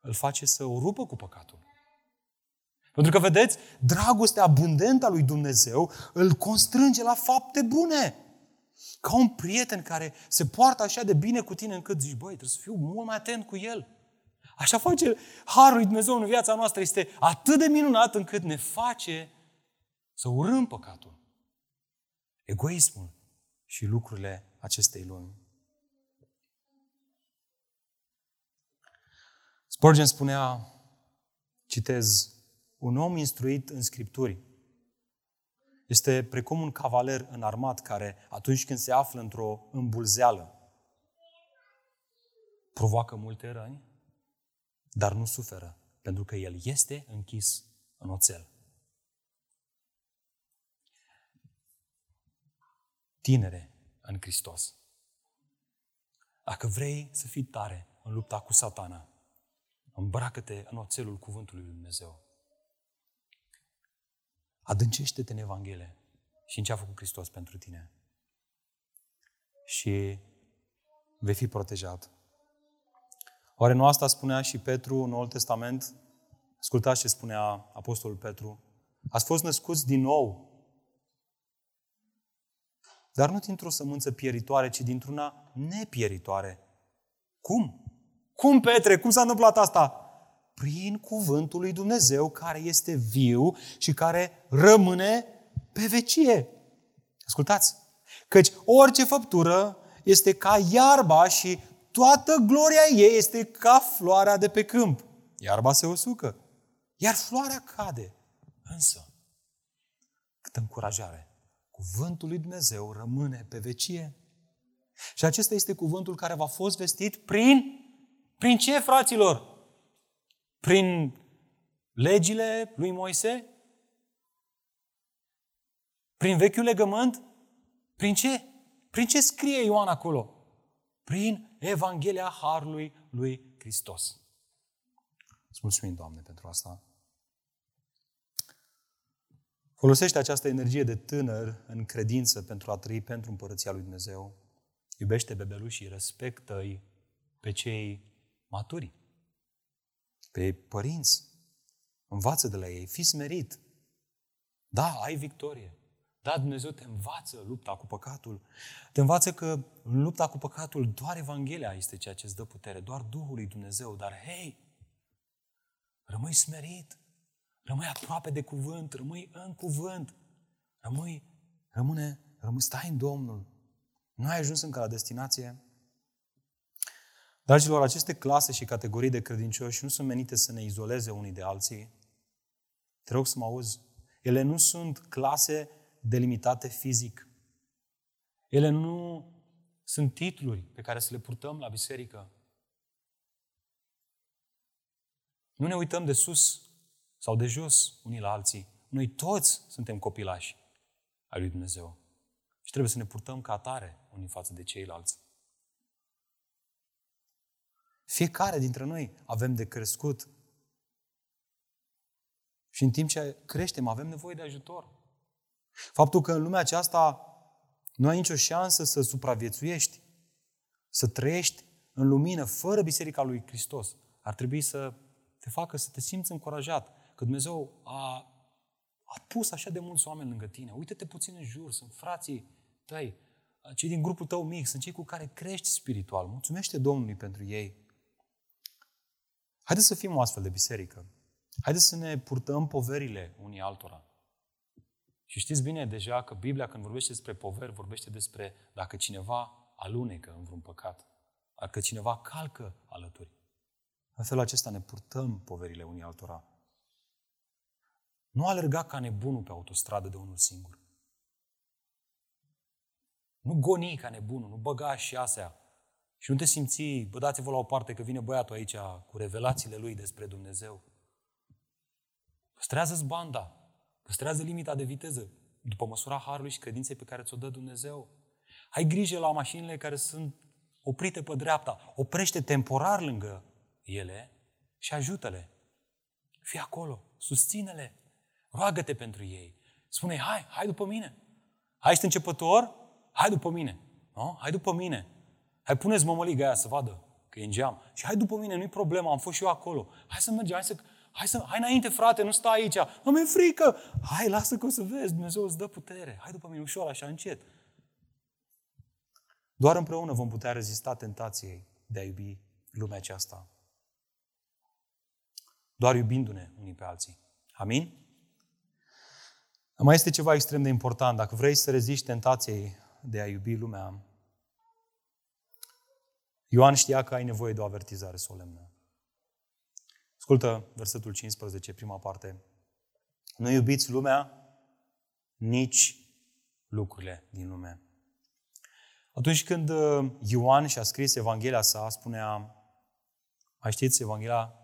îl face să o rupă cu păcatul. Pentru că, vedeți, dragostea abundentă a lui Dumnezeu îl constrânge la fapte bune. Ca un prieten care se poartă așa de bine cu tine încât zici, băi, trebuie să fiu mult mai atent cu el. Așa face Harul lui Dumnezeu în viața noastră. Este atât de minunat încât ne face să urâm păcatul. Egoismul și lucrurile acestei lumi. Spurgeon spunea, citez, un om instruit în Scripturi este precum un cavaler înarmat care, atunci când se află într-o îmbulzeală, provoacă multe răni, dar nu suferă, pentru că el este închis în oțel. Tinere în Hristos. Dacă vrei să fii tare în lupta cu satana, îmbracă-te în oțelul cuvântului lui Dumnezeu. Adâncește-te în Evanghelie și în ce a făcut Hristos pentru tine. Și vei fi protejat. Oare nu asta spunea și Petru în Noul Testament? Ascultați ce spunea Apostolul Petru. Ați fost născuți din nou. Dar nu dintr-o sămânță pieritoare, ci dintr-una nepieritoare. Cum? Cum, Petre? Cum s-a întâmplat asta? Prin cuvântul lui Dumnezeu care este viu și care rămâne pe vecie. Ascultați! Căci orice făptură este ca iarba și toată gloria ei este ca floarea de pe câmp. Iarba se usucă, iar floarea cade. Însă, câtă încurajare! Cuvântul lui Dumnezeu rămâne pe vecie. Și acesta este cuvântul care v-a fost vestit prin, prin ce, fraților? Prin legile lui Moise? Prin vechiul legământ? Prin ce? Prin ce scrie Ioan acolo? Prin Evanghelia Harului lui Hristos. Îți mulțumim, Doamne, pentru asta. Folosește această energie de tânăr în credință pentru a trăi pentru împărăția lui Dumnezeu. Iubește bebelușii, respectă-i pe cei maturi, pe părinți. Învață de la ei, fii smerit. Da, ai victorie. Da, Dumnezeu te învață lupta cu păcatul. Te învață că în lupta cu păcatul doar Evanghelia este ceea ce îți dă putere, doar Duhul lui Dumnezeu. Dar hei, rămâi smerit, rămâi aproape de cuvânt, rămâi în cuvânt, rămâi, rămâne, rămâi, stai în Domnul. Nu ai ajuns încă la destinație? Dragilor, aceste clase și categorii de credincioși nu sunt menite să ne izoleze unii de alții. Te rog să mă auzi. Ele nu sunt clase delimitate fizic. Ele nu sunt titluri pe care să le purtăm la biserică. Nu ne uităm de sus sau de jos unii la alții. Noi toți suntem copilași ai lui Dumnezeu. Și trebuie să ne purtăm ca atare unii față de ceilalți. Fiecare dintre noi avem de crescut. Și în timp ce creștem, avem nevoie de ajutor. Faptul că în lumea aceasta nu ai nicio șansă să supraviețuiești, să trăiești în lumină, fără Biserica lui Hristos, ar trebui să te facă să te simți încurajat. Că Dumnezeu a, a pus așa de mulți oameni lângă tine. Uită-te puțin în jur, sunt frații tăi, cei din grupul tău mic, sunt cei cu care crești spiritual. Mulțumește Domnului pentru ei. Haideți să fim o astfel de biserică. Haideți să ne purtăm poverile unii altora. Și știți bine deja că Biblia, când vorbește despre poveri, vorbește despre dacă cineva alunecă în vreun păcat, dacă cineva calcă alături. În felul acesta ne purtăm poverile unii altora. Nu alerga ca nebunul pe autostradă de unul singur. Nu goni ca nebunul, nu băga și asea. Și nu te simți, bă, dați-vă la o parte că vine băiatul aici cu revelațiile lui despre Dumnezeu. Păstrează-ți banda, păstrează limita de viteză, după măsura harului și credinței pe care ți-o dă Dumnezeu. Ai grijă la mașinile care sunt oprite pe dreapta. Oprește temporar lângă ele și ajută-le. Fii acolo, susține-le, roagă-te pentru ei. Spune, hai, hai după mine. Hai, ești începător? Hai după mine. No? Hai după mine. Hai, puneți mămăliga aia să vadă că e în geam. Și hai după mine, nu-i problemă, am fost și eu acolo. Hai să mergem, hai să... Hai, să, hai înainte, frate, nu sta aici. Nu mi-e frică. Hai, lasă că o să vezi, Dumnezeu îți dă putere. Hai după mine, ușor, așa, încet. Doar împreună vom putea rezista tentației de a iubi lumea aceasta. Doar iubindu-ne unii pe alții. Amin? Mai este ceva extrem de important. Dacă vrei să reziști tentației de a iubi lumea, Ioan știa că ai nevoie de o avertizare solemnă. Ascultă versetul 15, prima parte. Nu iubiți lumea, nici lucrurile din lume. Atunci când uh, Ioan și-a scris Evanghelia sa, spunea, mai știți Evanghelia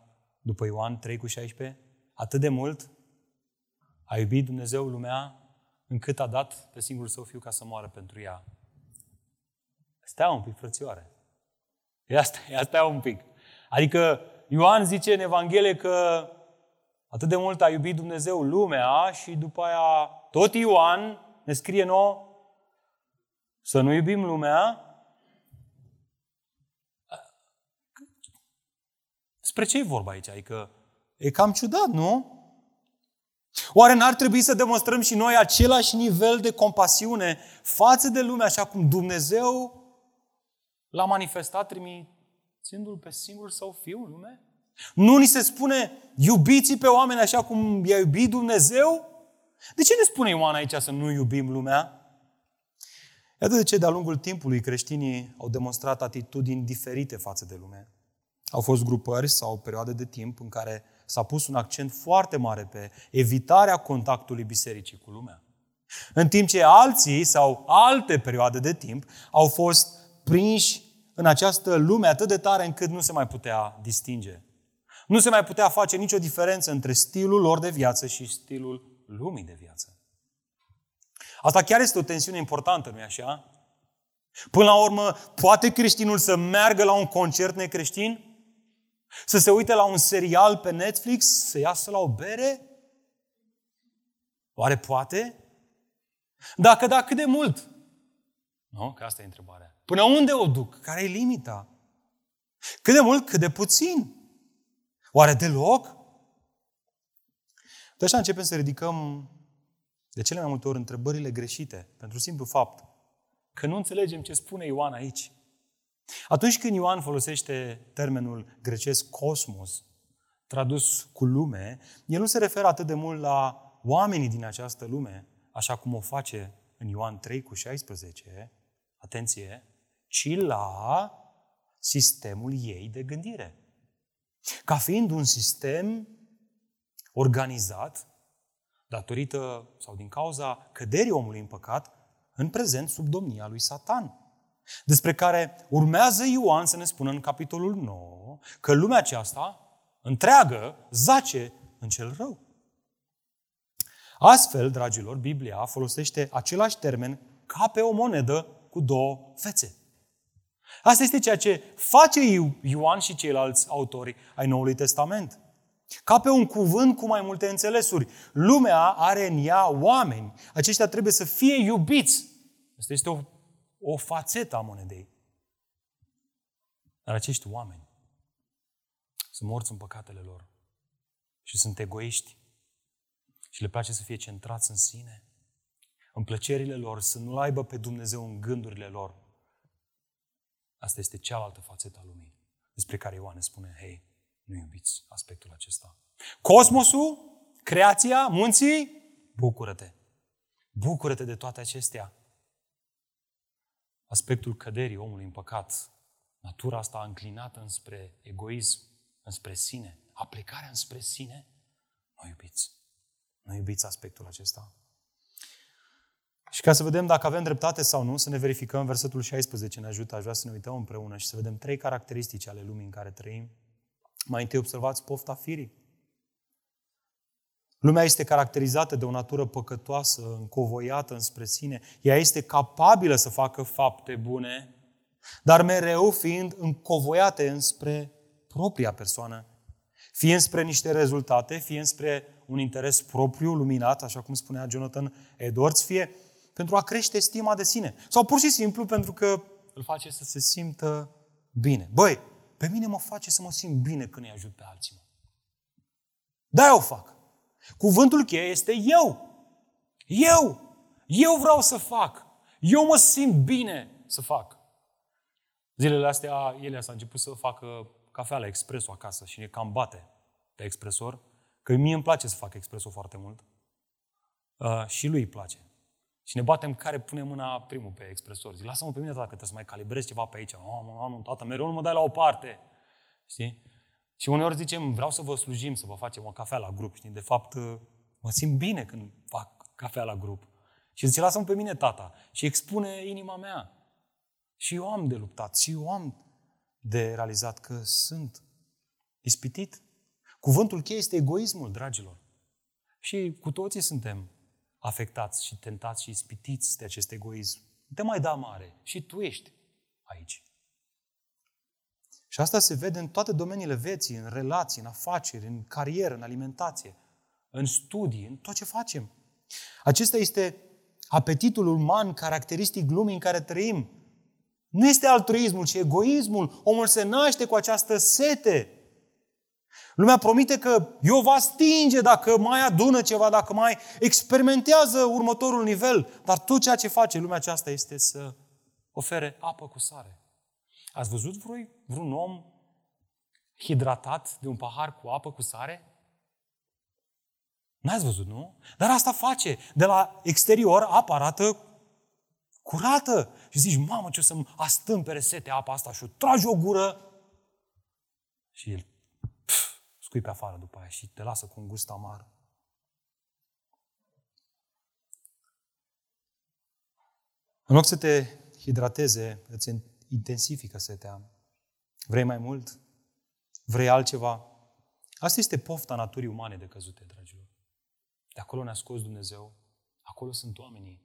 după Ioan 3 cu 16? Atât de mult a iubit Dumnezeu lumea încât a dat pe singurul său fiu ca să moară pentru ea. Stea un pic, frățioare. Ia stai, ia stai un pic. Adică Ioan zice în Evanghelie că atât de mult a iubit Dumnezeu lumea și după aia tot Ioan ne scrie nouă să nu iubim lumea. Spre ce e vorba aici? Adică e cam ciudat, nu? Oare n-ar trebui să demonstrăm și noi același nivel de compasiune față de lume, așa cum Dumnezeu l-a manifestat trimițându-l pe singurul său fiu în lume? Nu ni se spune, iubiți pe oameni așa cum i-a iubit Dumnezeu? De ce ne spune Ioan aici să nu iubim lumea? Iată de ce de-a lungul timpului creștinii au demonstrat atitudini diferite față de lume. Au fost grupări sau perioade de timp în care s-a pus un accent foarte mare pe evitarea contactului bisericii cu lumea. În timp ce alții sau alte perioade de timp au fost prinși în această lume atât de tare încât nu se mai putea distinge. Nu se mai putea face nicio diferență între stilul lor de viață și stilul lumii de viață. Asta chiar este o tensiune importantă, nu-i așa? Până la urmă, poate creștinul să meargă la un concert necreștin? Să se uite la un serial pe Netflix? Să iasă la o bere? Oare poate? Dacă da, cât de mult? Nu? Că asta e întrebarea. Până unde o duc? Care e limita? Cât de mult, cât de puțin? Oare deloc? De așa începem să ridicăm de cele mai multe ori întrebările greșite, pentru simplu fapt că nu înțelegem ce spune Ioan aici. Atunci când Ioan folosește termenul grecesc cosmos, tradus cu lume, el nu se referă atât de mult la oamenii din această lume, așa cum o face în Ioan 3 cu 16, atenție, ci la sistemul ei de gândire. Ca fiind un sistem organizat, datorită sau din cauza căderii omului în păcat, în prezent sub domnia lui Satan. Despre care urmează Ioan să ne spună în capitolul 9 că lumea aceasta, întreagă, zace în cel rău. Astfel, dragilor, Biblia folosește același termen ca pe o monedă cu două fețe. Asta este ceea ce face Ioan și ceilalți autori ai Noului Testament. Ca pe un cuvânt cu mai multe înțelesuri. Lumea are în ea oameni. Aceștia trebuie să fie iubiți. Asta este o, o fațetă a monedei. Dar acești oameni sunt morți în păcatele lor și sunt egoiști și le place să fie centrați în sine, în plăcerile lor, să nu aibă pe Dumnezeu în gândurile lor. Asta este cealaltă fațetă a lumii despre care Ioan spune, hei, nu iubiți aspectul acesta. Cosmosul, creația, munții, bucură-te. Bucură-te de toate acestea. Aspectul căderii omului în păcat, natura asta înclinată înspre egoism, înspre sine, aplicarea înspre sine, nu iubiți. Nu iubiți aspectul acesta. Și ca să vedem dacă avem dreptate sau nu, să ne verificăm versetul 16 ne ajută, aș vrea să ne uităm împreună și să vedem trei caracteristici ale lumii în care trăim. Mai întâi observați pofta firii. Lumea este caracterizată de o natură păcătoasă, încovoiată înspre sine. Ea este capabilă să facă fapte bune, dar mereu fiind încovoiate înspre propria persoană. Fie înspre niște rezultate, fie înspre un interes propriu, luminat, așa cum spunea Jonathan Edwards, fie pentru a crește stima de sine. Sau pur și simplu pentru că îl face să se simtă bine. Băi, pe mine mă face să mă simt bine când îi ajut pe alții. Da, o fac. Cuvântul cheie este eu. Eu. Eu vreau să fac. Eu mă simt bine să fac. Zilele astea, ele s-a început să facă cafea la expreso acasă și ne cam bate pe expresor, că mie îmi place să fac expreso foarte mult. Uh, și lui îi place. Și ne batem care pune mâna primul pe expresor. Zic, lasă-mă pe mine, dacă trebuie să mai calibrez ceva pe aici. Oh, mă, mă, tată, mereu nu mă dai la o parte. Știi? Și uneori zicem, vreau să vă slujim, să vă facem o cafea la grup. Știi? De fapt, mă simt bine când fac cafea la grup. Și zice, lasă-mă pe mine, tata. Și expune inima mea. Și eu am de luptat. Și eu am de realizat că sunt ispitit. Cuvântul cheie este egoismul, dragilor. Și cu toții suntem afectați și tentați și ispitiți de acest egoism. Te mai da mare. Și tu ești aici. Și asta se vede în toate domeniile vieții, în relații, în afaceri, în carieră, în alimentație, în studii, în tot ce facem. Acesta este apetitul uman caracteristic lumii în care trăim. Nu este altruismul, ci egoismul. Omul se naște cu această sete Lumea promite că eu va stinge dacă mai adună ceva, dacă mai experimentează următorul nivel. Dar tot ceea ce face lumea aceasta este să ofere apă cu sare. Ați văzut voi vreun om hidratat de un pahar cu apă cu sare? N-ați văzut, nu? Dar asta face. De la exterior, apa arată curată. Și zici, mamă, ce o să-mi astâmpere sete apa asta și o tragi o gură. Și el scui pe afară după aia și te lasă cu un gust amar. În loc să te hidrateze, îți intensifică setea. Vrei mai mult? Vrei altceva? Asta este pofta naturii umane de căzute, dragilor. De acolo ne-a scos Dumnezeu. Acolo sunt oamenii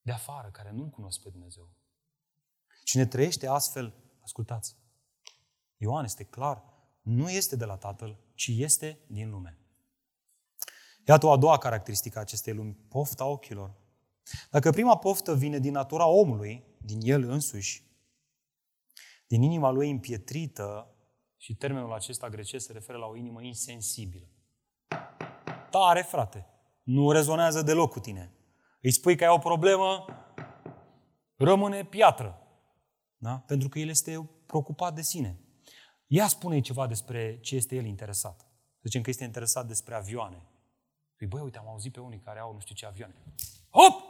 de afară care nu-L cunosc pe Dumnezeu. Cine trăiește astfel, ascultați, Ioan este clar, nu este de la Tatăl, ci este din lume. Iată o a doua caracteristică a acestei lumi, pofta ochilor. Dacă prima poftă vine din natura omului, din el însuși, din inima lui împietrită, și termenul acesta grecesc se referă la o inimă insensibilă. tare, frate. Nu rezonează deloc cu tine. Îi spui că ai o problemă, rămâne piatră. Da? Pentru că el este preocupat de sine. Ia spune ceva despre ce este el interesat. Să zicem că este interesat despre avioane. Păi băi, uite, am auzit pe unii care au nu știu ce avioane. Hop!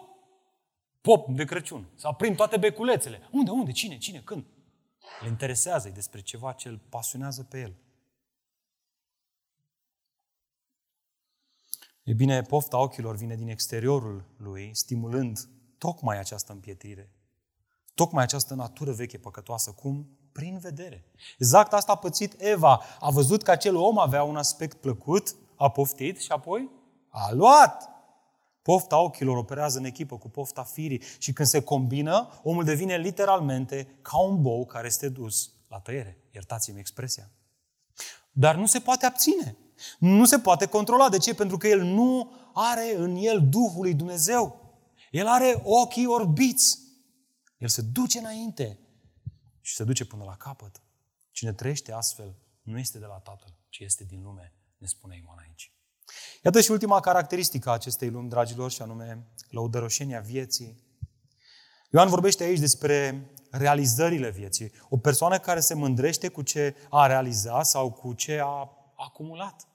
Pop de Crăciun. să aprind toate beculețele. Unde, unde, cine, cine, când? Le interesează, e despre ceva ce îl pasionează pe el. E bine, pofta ochilor vine din exteriorul lui, stimulând tocmai această împietrire. Tocmai această natură veche păcătoasă. Cum? Prin vedere. Exact asta a pățit Eva. A văzut că acel om avea un aspect plăcut, a poftit și apoi a luat. Pofta ochilor operează în echipă cu pofta firii și când se combină, omul devine literalmente ca un bou care este dus la tăiere. Iertați-mi expresia. Dar nu se poate abține. Nu se poate controla. De ce? Pentru că el nu are în el Duhul lui Dumnezeu. El are ochii orbiți. El se duce înainte și se duce până la capăt. Cine trăiește astfel nu este de la Tatăl, ci este din lume, ne spune Ioan aici. Iată și ultima caracteristică a acestei lumi, dragilor, și anume lăudăroșenia vieții. Ioan vorbește aici despre realizările vieții. O persoană care se mândrește cu ce a realizat sau cu ce a acumulat.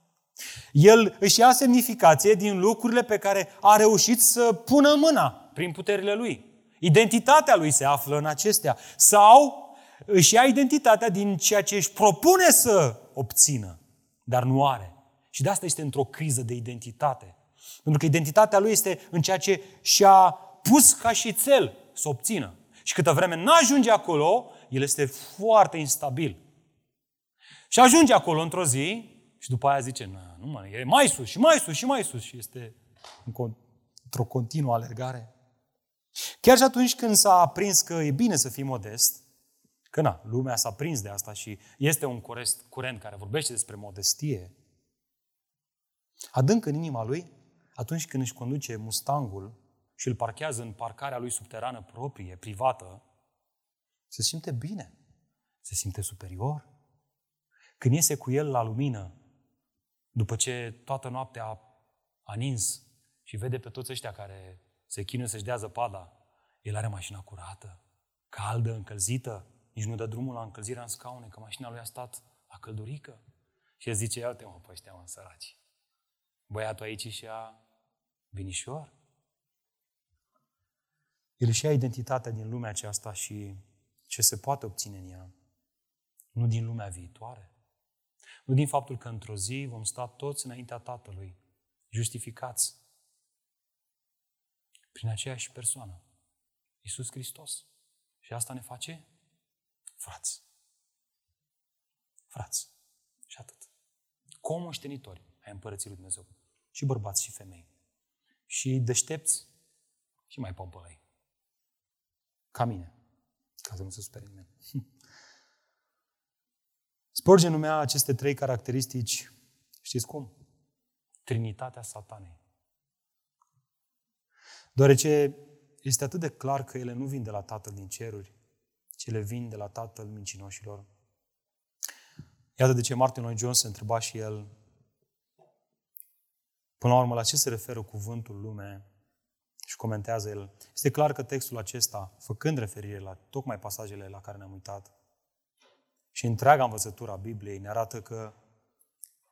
El își ia semnificație din lucrurile pe care a reușit să pună mâna prin puterile lui. Identitatea lui se află în acestea. Sau își ia identitatea din ceea ce își propune să obțină, dar nu are. Și de asta este într-o criză de identitate. Pentru că identitatea lui este în ceea ce și-a pus ca și cel să obțină. Și câtă vreme nu ajunge acolo, el este foarte instabil. Și ajunge acolo într-o zi și după aia zice, nu, nu mă, e mai sus și mai sus și mai sus și este într-o continuă alergare. Chiar și atunci când s-a aprins că e bine să fii modest, că na, lumea s-a prins de asta și este un curent care vorbește despre modestie, adânc în inima lui, atunci când își conduce Mustangul și îl parchează în parcarea lui subterană proprie, privată, se simte bine, se simte superior. Când iese cu el la lumină, după ce toată noaptea a, a nins și vede pe toți ăștia care se chinuie să-și dea zăpada, el are mașina curată, caldă, încălzită, nici nu dă drumul la încălzirea în scaune, că mașina lui a stat la căldurică. Și el zice, ia-te mă pe ăștia, mă, săraci. Băiatul aici și a vinișor. El își ia identitatea din lumea aceasta și ce se poate obține în ea, nu din lumea viitoare. Nu din faptul că într-o zi vom sta toți înaintea Tatălui, justificați prin aceeași persoană, Iisus Hristos. Și asta ne face frați. Frați. Și atât. Comoștenitori ai Împărății Lui Dumnezeu. Și bărbați și femei. Și deștepți și mai pompălăi. Ca mine. Ca să nu se sperie nimeni. Spurgeon numea aceste trei caracteristici, știți cum? Trinitatea satanei. Deoarece este atât de clar că ele nu vin de la Tatăl din ceruri, ci le vin de la Tatăl mincinoșilor. Iată de ce Martin Lloyd Jones se întreba și el, până la urmă, la ce se referă cuvântul lume și comentează el. Este clar că textul acesta, făcând referire la tocmai pasajele la care ne-am uitat, și întreaga învățătură a Bibliei ne arată că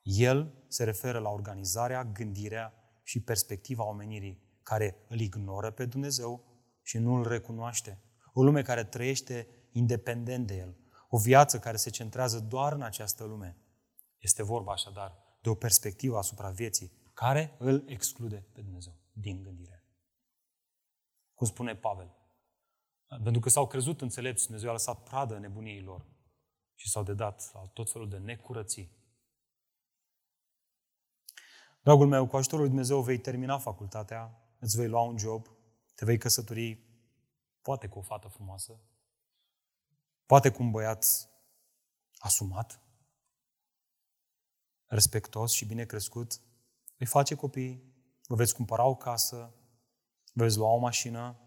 el se referă la organizarea, gândirea și perspectiva omenirii care îl ignoră pe Dumnezeu și nu îl recunoaște. O lume care trăiește independent de el. O viață care se centrează doar în această lume. Este vorba așadar de o perspectivă asupra vieții care îl exclude pe Dumnezeu din gândire. Cum spune Pavel. Pentru că s-au crezut înțelepți, Dumnezeu a lăsat pradă nebuniei lor și s-au dedat la tot felul de necurății. Dragul meu, cu ajutorul lui Dumnezeu vei termina facultatea, îți vei lua un job, te vei căsători, poate cu o fată frumoasă, poate cu un băiat asumat, respectos și bine crescut, vei face copii, vă veți cumpăra o casă, veți lua o mașină,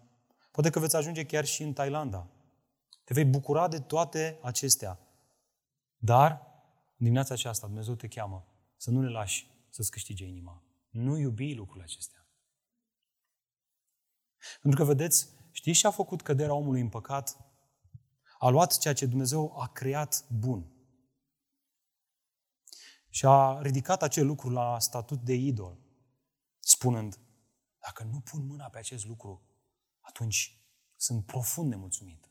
poate că veți ajunge chiar și în Thailanda. Te vei bucura de toate acestea. Dar, în dimineața aceasta, Dumnezeu te cheamă să nu le lași să-ți câștige inima. nu iubi lucrurile acestea. Pentru că, vedeți, știți ce a făcut căderea omului în păcat? A luat ceea ce Dumnezeu a creat bun. Și a ridicat acel lucru la statut de idol, spunând, dacă nu pun mâna pe acest lucru, atunci sunt profund nemulțumit.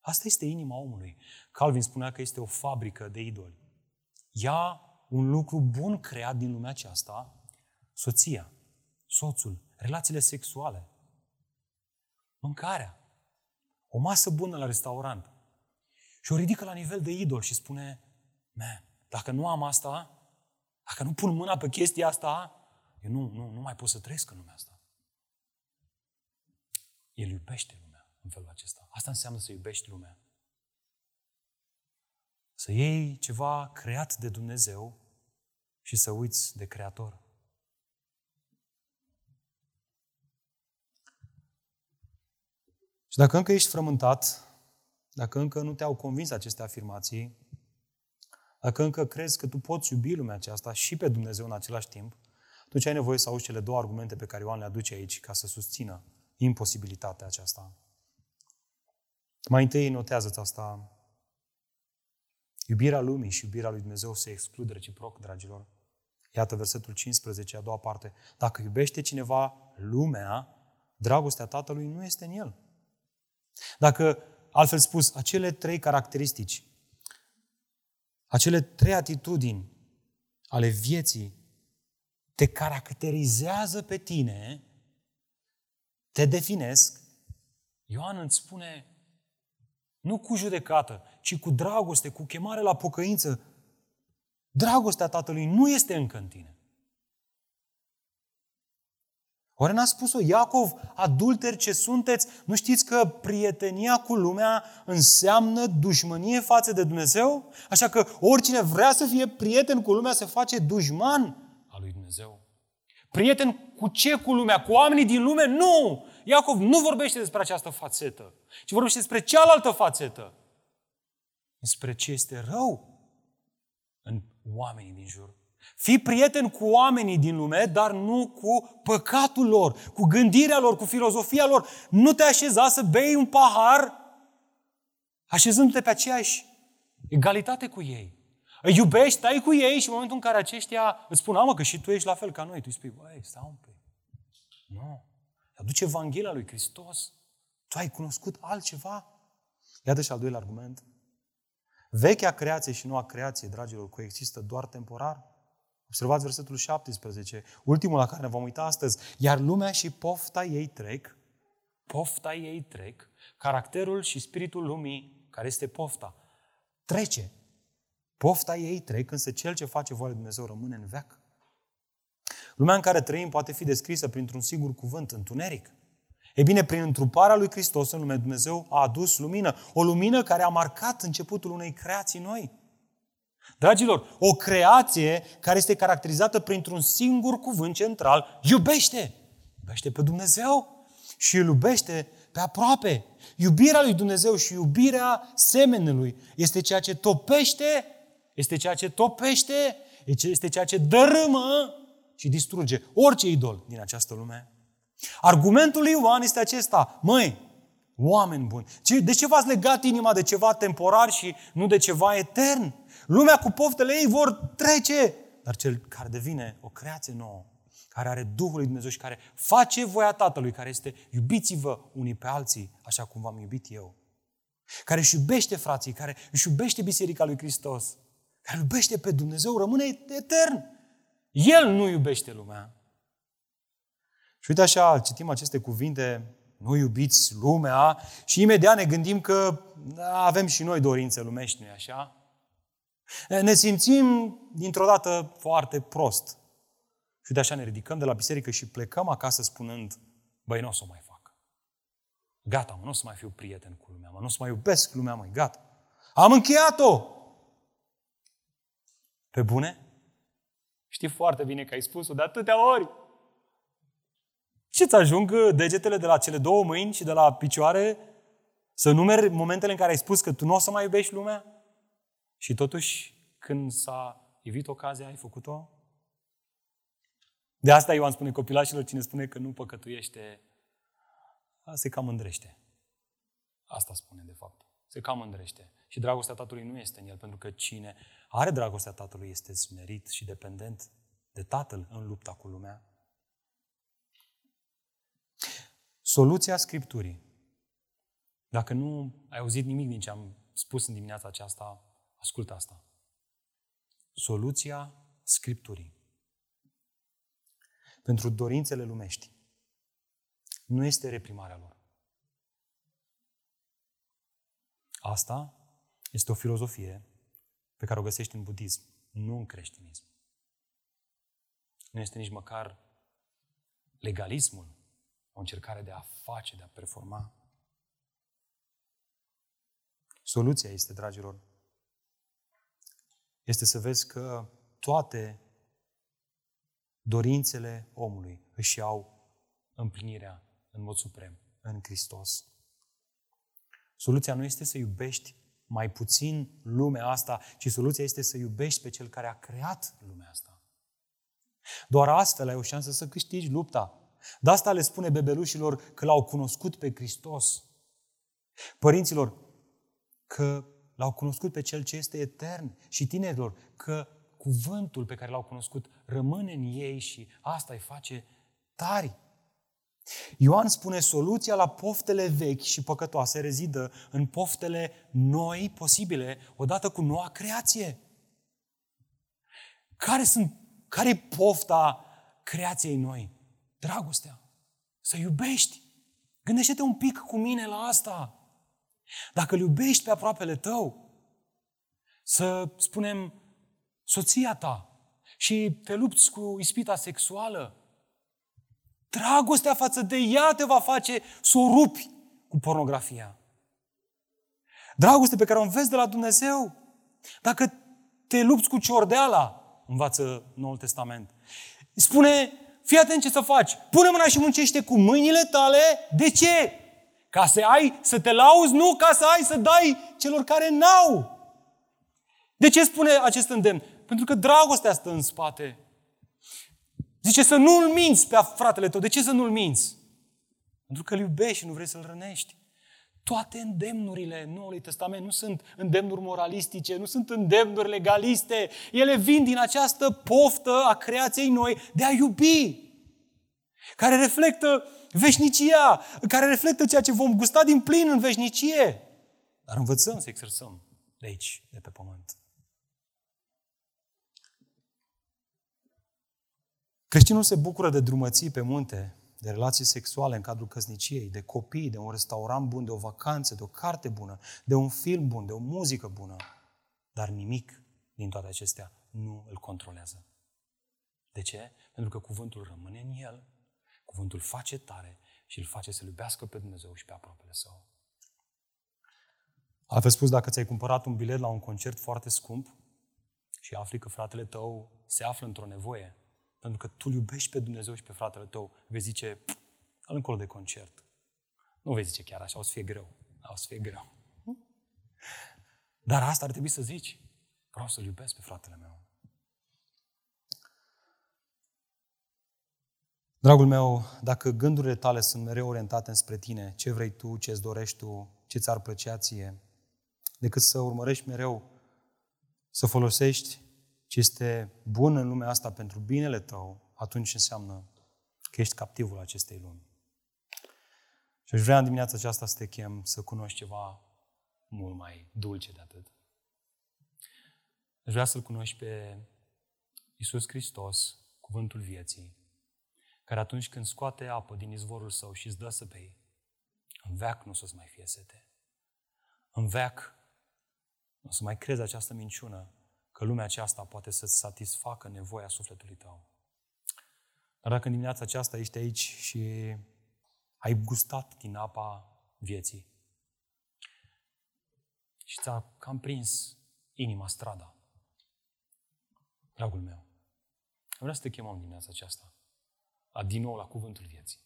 Asta este inima omului. Calvin spunea că este o fabrică de idoli. Ia un lucru bun creat din lumea aceasta, soția, soțul, relațiile sexuale, mâncarea, o masă bună la restaurant. Și o ridică la nivel de idol și spune, man, dacă nu am asta, dacă nu pun mâna pe chestia asta, eu nu, nu, nu mai pot să trăiesc în lumea asta. El iubește lumea în felul acesta. Asta înseamnă să iubești lumea. Să iei ceva creat de Dumnezeu și să uiți de Creator. Și dacă încă ești frământat, dacă încă nu te-au convins aceste afirmații, dacă încă crezi că tu poți iubi lumea aceasta și pe Dumnezeu în același timp, atunci ai nevoie să auzi cele două argumente pe care Ioan le aduce aici ca să susțină imposibilitatea aceasta. Mai întâi notează-ți asta. Iubirea lumii și iubirea lui Dumnezeu se exclud reciproc, dragilor. Iată versetul 15, a doua parte. Dacă iubește cineva lumea, dragostea Tatălui nu este în el. Dacă, altfel spus, acele trei caracteristici, acele trei atitudini ale vieții te caracterizează pe tine, te definesc, Ioan îți spune, nu cu judecată, ci cu dragoste, cu chemare la pocăință. Dragostea Tatălui nu este încă în tine. Oare n-a spus-o Iacov, adulteri ce sunteți, nu știți că prietenia cu lumea înseamnă dușmănie față de Dumnezeu? Așa că oricine vrea să fie prieten cu lumea se face dușman al lui Dumnezeu. Prieten cu ce cu lumea? Cu oamenii din lume? Nu! Iacov nu vorbește despre această fațetă, ci vorbește despre cealaltă fațetă. Despre ce este rău în oamenii din jur. Fii prieten cu oamenii din lume, dar nu cu păcatul lor, cu gândirea lor, cu filozofia lor. Nu te așeza să bei un pahar așezându-te pe aceeași egalitate cu ei. Îi iubești, stai cu ei și în momentul în care aceștia îți spun, amă, că și tu ești la fel ca noi, tu îi spui, băi, stai un pic. Nu. Aduce Evanghelia lui Hristos. Tu ai cunoscut altceva? Iată și al doilea argument. Vechea creație și noua creație, dragilor, coexistă doar temporar. Observați versetul 17, ultimul la care ne vom uita astăzi. Iar lumea și pofta ei trec, pofta ei trec, caracterul și spiritul lumii, care este pofta, trece. Pofta ei trec, însă cel ce face voia lui Dumnezeu rămâne în veac. Lumea în care trăim poate fi descrisă printr-un singur cuvânt, întuneric. E bine, prin întruparea lui Hristos în lume, Dumnezeu a adus lumină. O lumină care a marcat începutul unei creații noi. Dragilor, o creație care este caracterizată printr-un singur cuvânt central, iubește. Iubește pe Dumnezeu și îl iubește pe aproape. Iubirea lui Dumnezeu și iubirea semenului este ceea ce topește, este ceea ce topește, este ceea ce dărâmă și distruge orice idol din această lume. Argumentul lui Ioan este acesta. Măi, oameni buni, de ce v-ați legat inima de ceva temporar și nu de ceva etern? Lumea cu poftele ei vor trece, dar cel care devine o creație nouă, care are Duhul lui Dumnezeu și care face voia Tatălui, care este iubiți-vă unii pe alții, așa cum v-am iubit eu. Care își iubește frații, care își iubește Biserica lui Hristos, care iubește pe Dumnezeu, rămâne etern. El nu iubește lumea. Și uite așa, citim aceste cuvinte, nu iubiți lumea și imediat ne gândim că avem și noi dorințe lumești, nu așa? Ne simțim dintr-o dată foarte prost. Și de așa ne ridicăm de la biserică și plecăm acasă spunând, băi, nu o să o mai fac. Gata, mă, nu o să mai fiu prieten cu lumea, mă, nu o să mai iubesc lumea, măi, gata. Am încheiat-o! Pe bune? Știi foarte bine că ai spus-o de atâtea ori. Și îți ajung degetele de la cele două mâini și de la picioare să numeri momentele în care ai spus că tu nu o să mai iubești lumea? Și totuși, când s-a evit ocazia, ai făcut-o? De asta Ioan spune copilașilor, cine spune că nu păcătuiește, se cam mândrește. Asta spune, de fapt. Se cam mândrește. Și dragostea Tatălui nu este în el, pentru că cine are dragostea Tatălui este smerit și dependent de Tatăl în lupta cu lumea. Soluția Scripturii. Dacă nu ai auzit nimic din ce am spus în dimineața aceasta, ascultă asta. Soluția Scripturii pentru dorințele lumești nu este reprimarea lor. Asta este o filozofie pe care o găsești în budism, nu în creștinism. Nu este nici măcar legalismul, o încercare de a face, de a performa. Soluția este, dragilor, este să vezi că toate dorințele omului își iau împlinirea în mod suprem, în Hristos. Soluția nu este să iubești mai puțin lumea asta, ci soluția este să iubești pe Cel care a creat lumea asta. Doar astfel ai o șansă să câștigi lupta. De asta le spune bebelușilor că l-au cunoscut pe Hristos. Părinților, că l-au cunoscut pe Cel ce este etern și tinerilor, că cuvântul pe care l-au cunoscut rămâne în ei și asta îi face tari. Ioan spune, soluția la poftele vechi și păcătoase rezidă în poftele noi posibile, odată cu noua creație. Care sunt, care e pofta creației noi? Dragostea. Să iubești. Gândește-te un pic cu mine la asta. Dacă îl iubești pe aproapele tău, să spunem soția ta și te lupți cu ispita sexuală, Dragostea față de ea te va face să o rupi cu pornografia. Dragoste pe care o înveți de la Dumnezeu. Dacă te lupți cu ciordeala, învață Noul Testament. Spune, fii atent ce să faci. Pune mâna și muncește cu mâinile tale. De ce? Ca să ai, să te lauzi, nu ca să ai să dai celor care n-au. De ce spune acest îndemn? Pentru că dragostea stă în spate. Zice să nu-l minți pe fratele tău. De ce să nu-l minți? Pentru că îl iubești și nu vrei să-l rănești. Toate îndemnurile Noului Testament nu sunt îndemnuri moralistice, nu sunt îndemnuri legaliste. Ele vin din această poftă a creației noi de a iubi, care reflectă veșnicia, care reflectă ceea ce vom gusta din plin în veșnicie. Dar învățăm să exersăm de aici, de pe pământ. Creștinul se bucură de drumății pe munte, de relații sexuale în cadrul căsniciei, de copii, de un restaurant bun, de o vacanță, de o carte bună, de un film bun, de o muzică bună. Dar nimic din toate acestea nu îl controlează. De ce? Pentru că cuvântul rămâne în el, cuvântul face tare și îl face să iubească pe Dumnezeu și pe aproapele său. Altfel spus, dacă ți-ai cumpărat un bilet la un concert foarte scump și afli că fratele tău se află într-o nevoie, pentru că tu iubești pe Dumnezeu și pe fratele tău, vei zice, al încolo de concert. Nu vei zice chiar așa, o să fie greu. O să fie greu. Dar asta ar trebui să zici. Vreau să-l iubesc pe fratele meu. Dragul meu, dacă gândurile tale sunt mereu orientate înspre tine, ce vrei tu, ce îți dorești tu, ce ți-ar plăcea ție, decât să urmărești mereu să folosești ce este bun în lumea asta pentru binele tău, atunci înseamnă că ești captivul acestei lumi. Și aș vrea în dimineața aceasta să te chem să cunoști ceva mult mai dulce de atât. Aș vrea să-L cunoști pe Iisus Hristos, cuvântul vieții, care atunci când scoate apă din izvorul său și îți dă să bei, în veac nu o să mai fie sete. În veac nu o să mai crezi această minciună că lumea aceasta poate să-ți satisfacă nevoia sufletului tău. Dar dacă în dimineața aceasta ești aici și ai gustat din apa vieții și ți-a cam prins inima strada, dragul meu, vreau să te chemăm dimineața aceasta la, din nou la cuvântul vieții.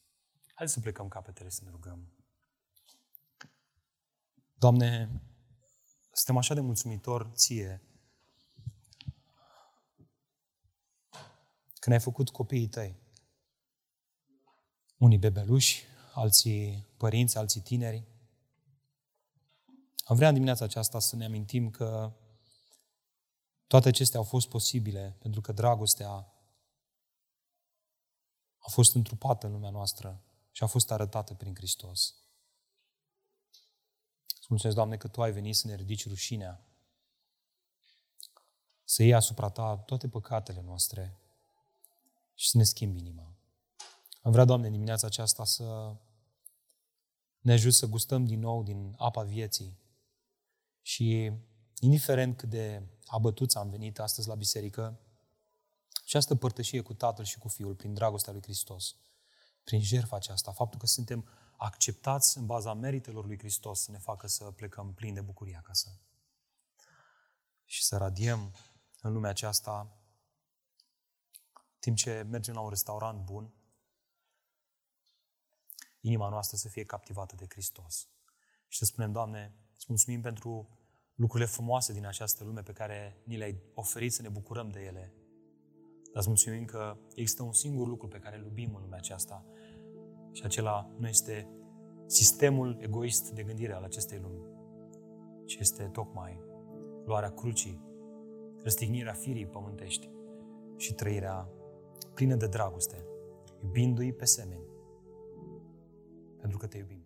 Hai să plecăm capetele să ne rugăm. Doamne, suntem așa de mulțumitori ție când ai făcut copiii tăi, unii bebeluși, alții părinți, alții tineri. Am vrea în dimineața aceasta să ne amintim că toate acestea au fost posibile pentru că dragostea a fost întrupată în lumea noastră și a fost arătată prin Hristos. Îți mulțumesc, Doamne, că Tu ai venit să ne ridici rușinea, să iei asupra Ta toate păcatele noastre și să ne schimbi inima. Am vrea, Doamne, dimineața aceasta să ne ajut să gustăm din nou din apa vieții și indiferent cât de abătuți am venit astăzi la biserică, această părtășie cu Tatăl și cu Fiul, prin dragostea lui Hristos, prin jertfa aceasta, faptul că suntem acceptați în baza meritelor lui Hristos să ne facă să plecăm plini de bucurie acasă. Și să radiem în lumea aceasta, timp ce mergem la un restaurant bun, inima noastră să fie captivată de Hristos. Și să spunem, Doamne, îți mulțumim pentru lucrurile frumoase din această lume pe care ni le-ai oferit să ne bucurăm de ele. Dar îți mulțumim că există un singur lucru pe care îl iubim în lumea aceasta și acela nu este sistemul egoist de gândire al acestei lumi, ci este tocmai luarea crucii, răstignirea firii pământești și trăirea plină de dragoste, iubindu-i pe semeni, pentru că te iubim.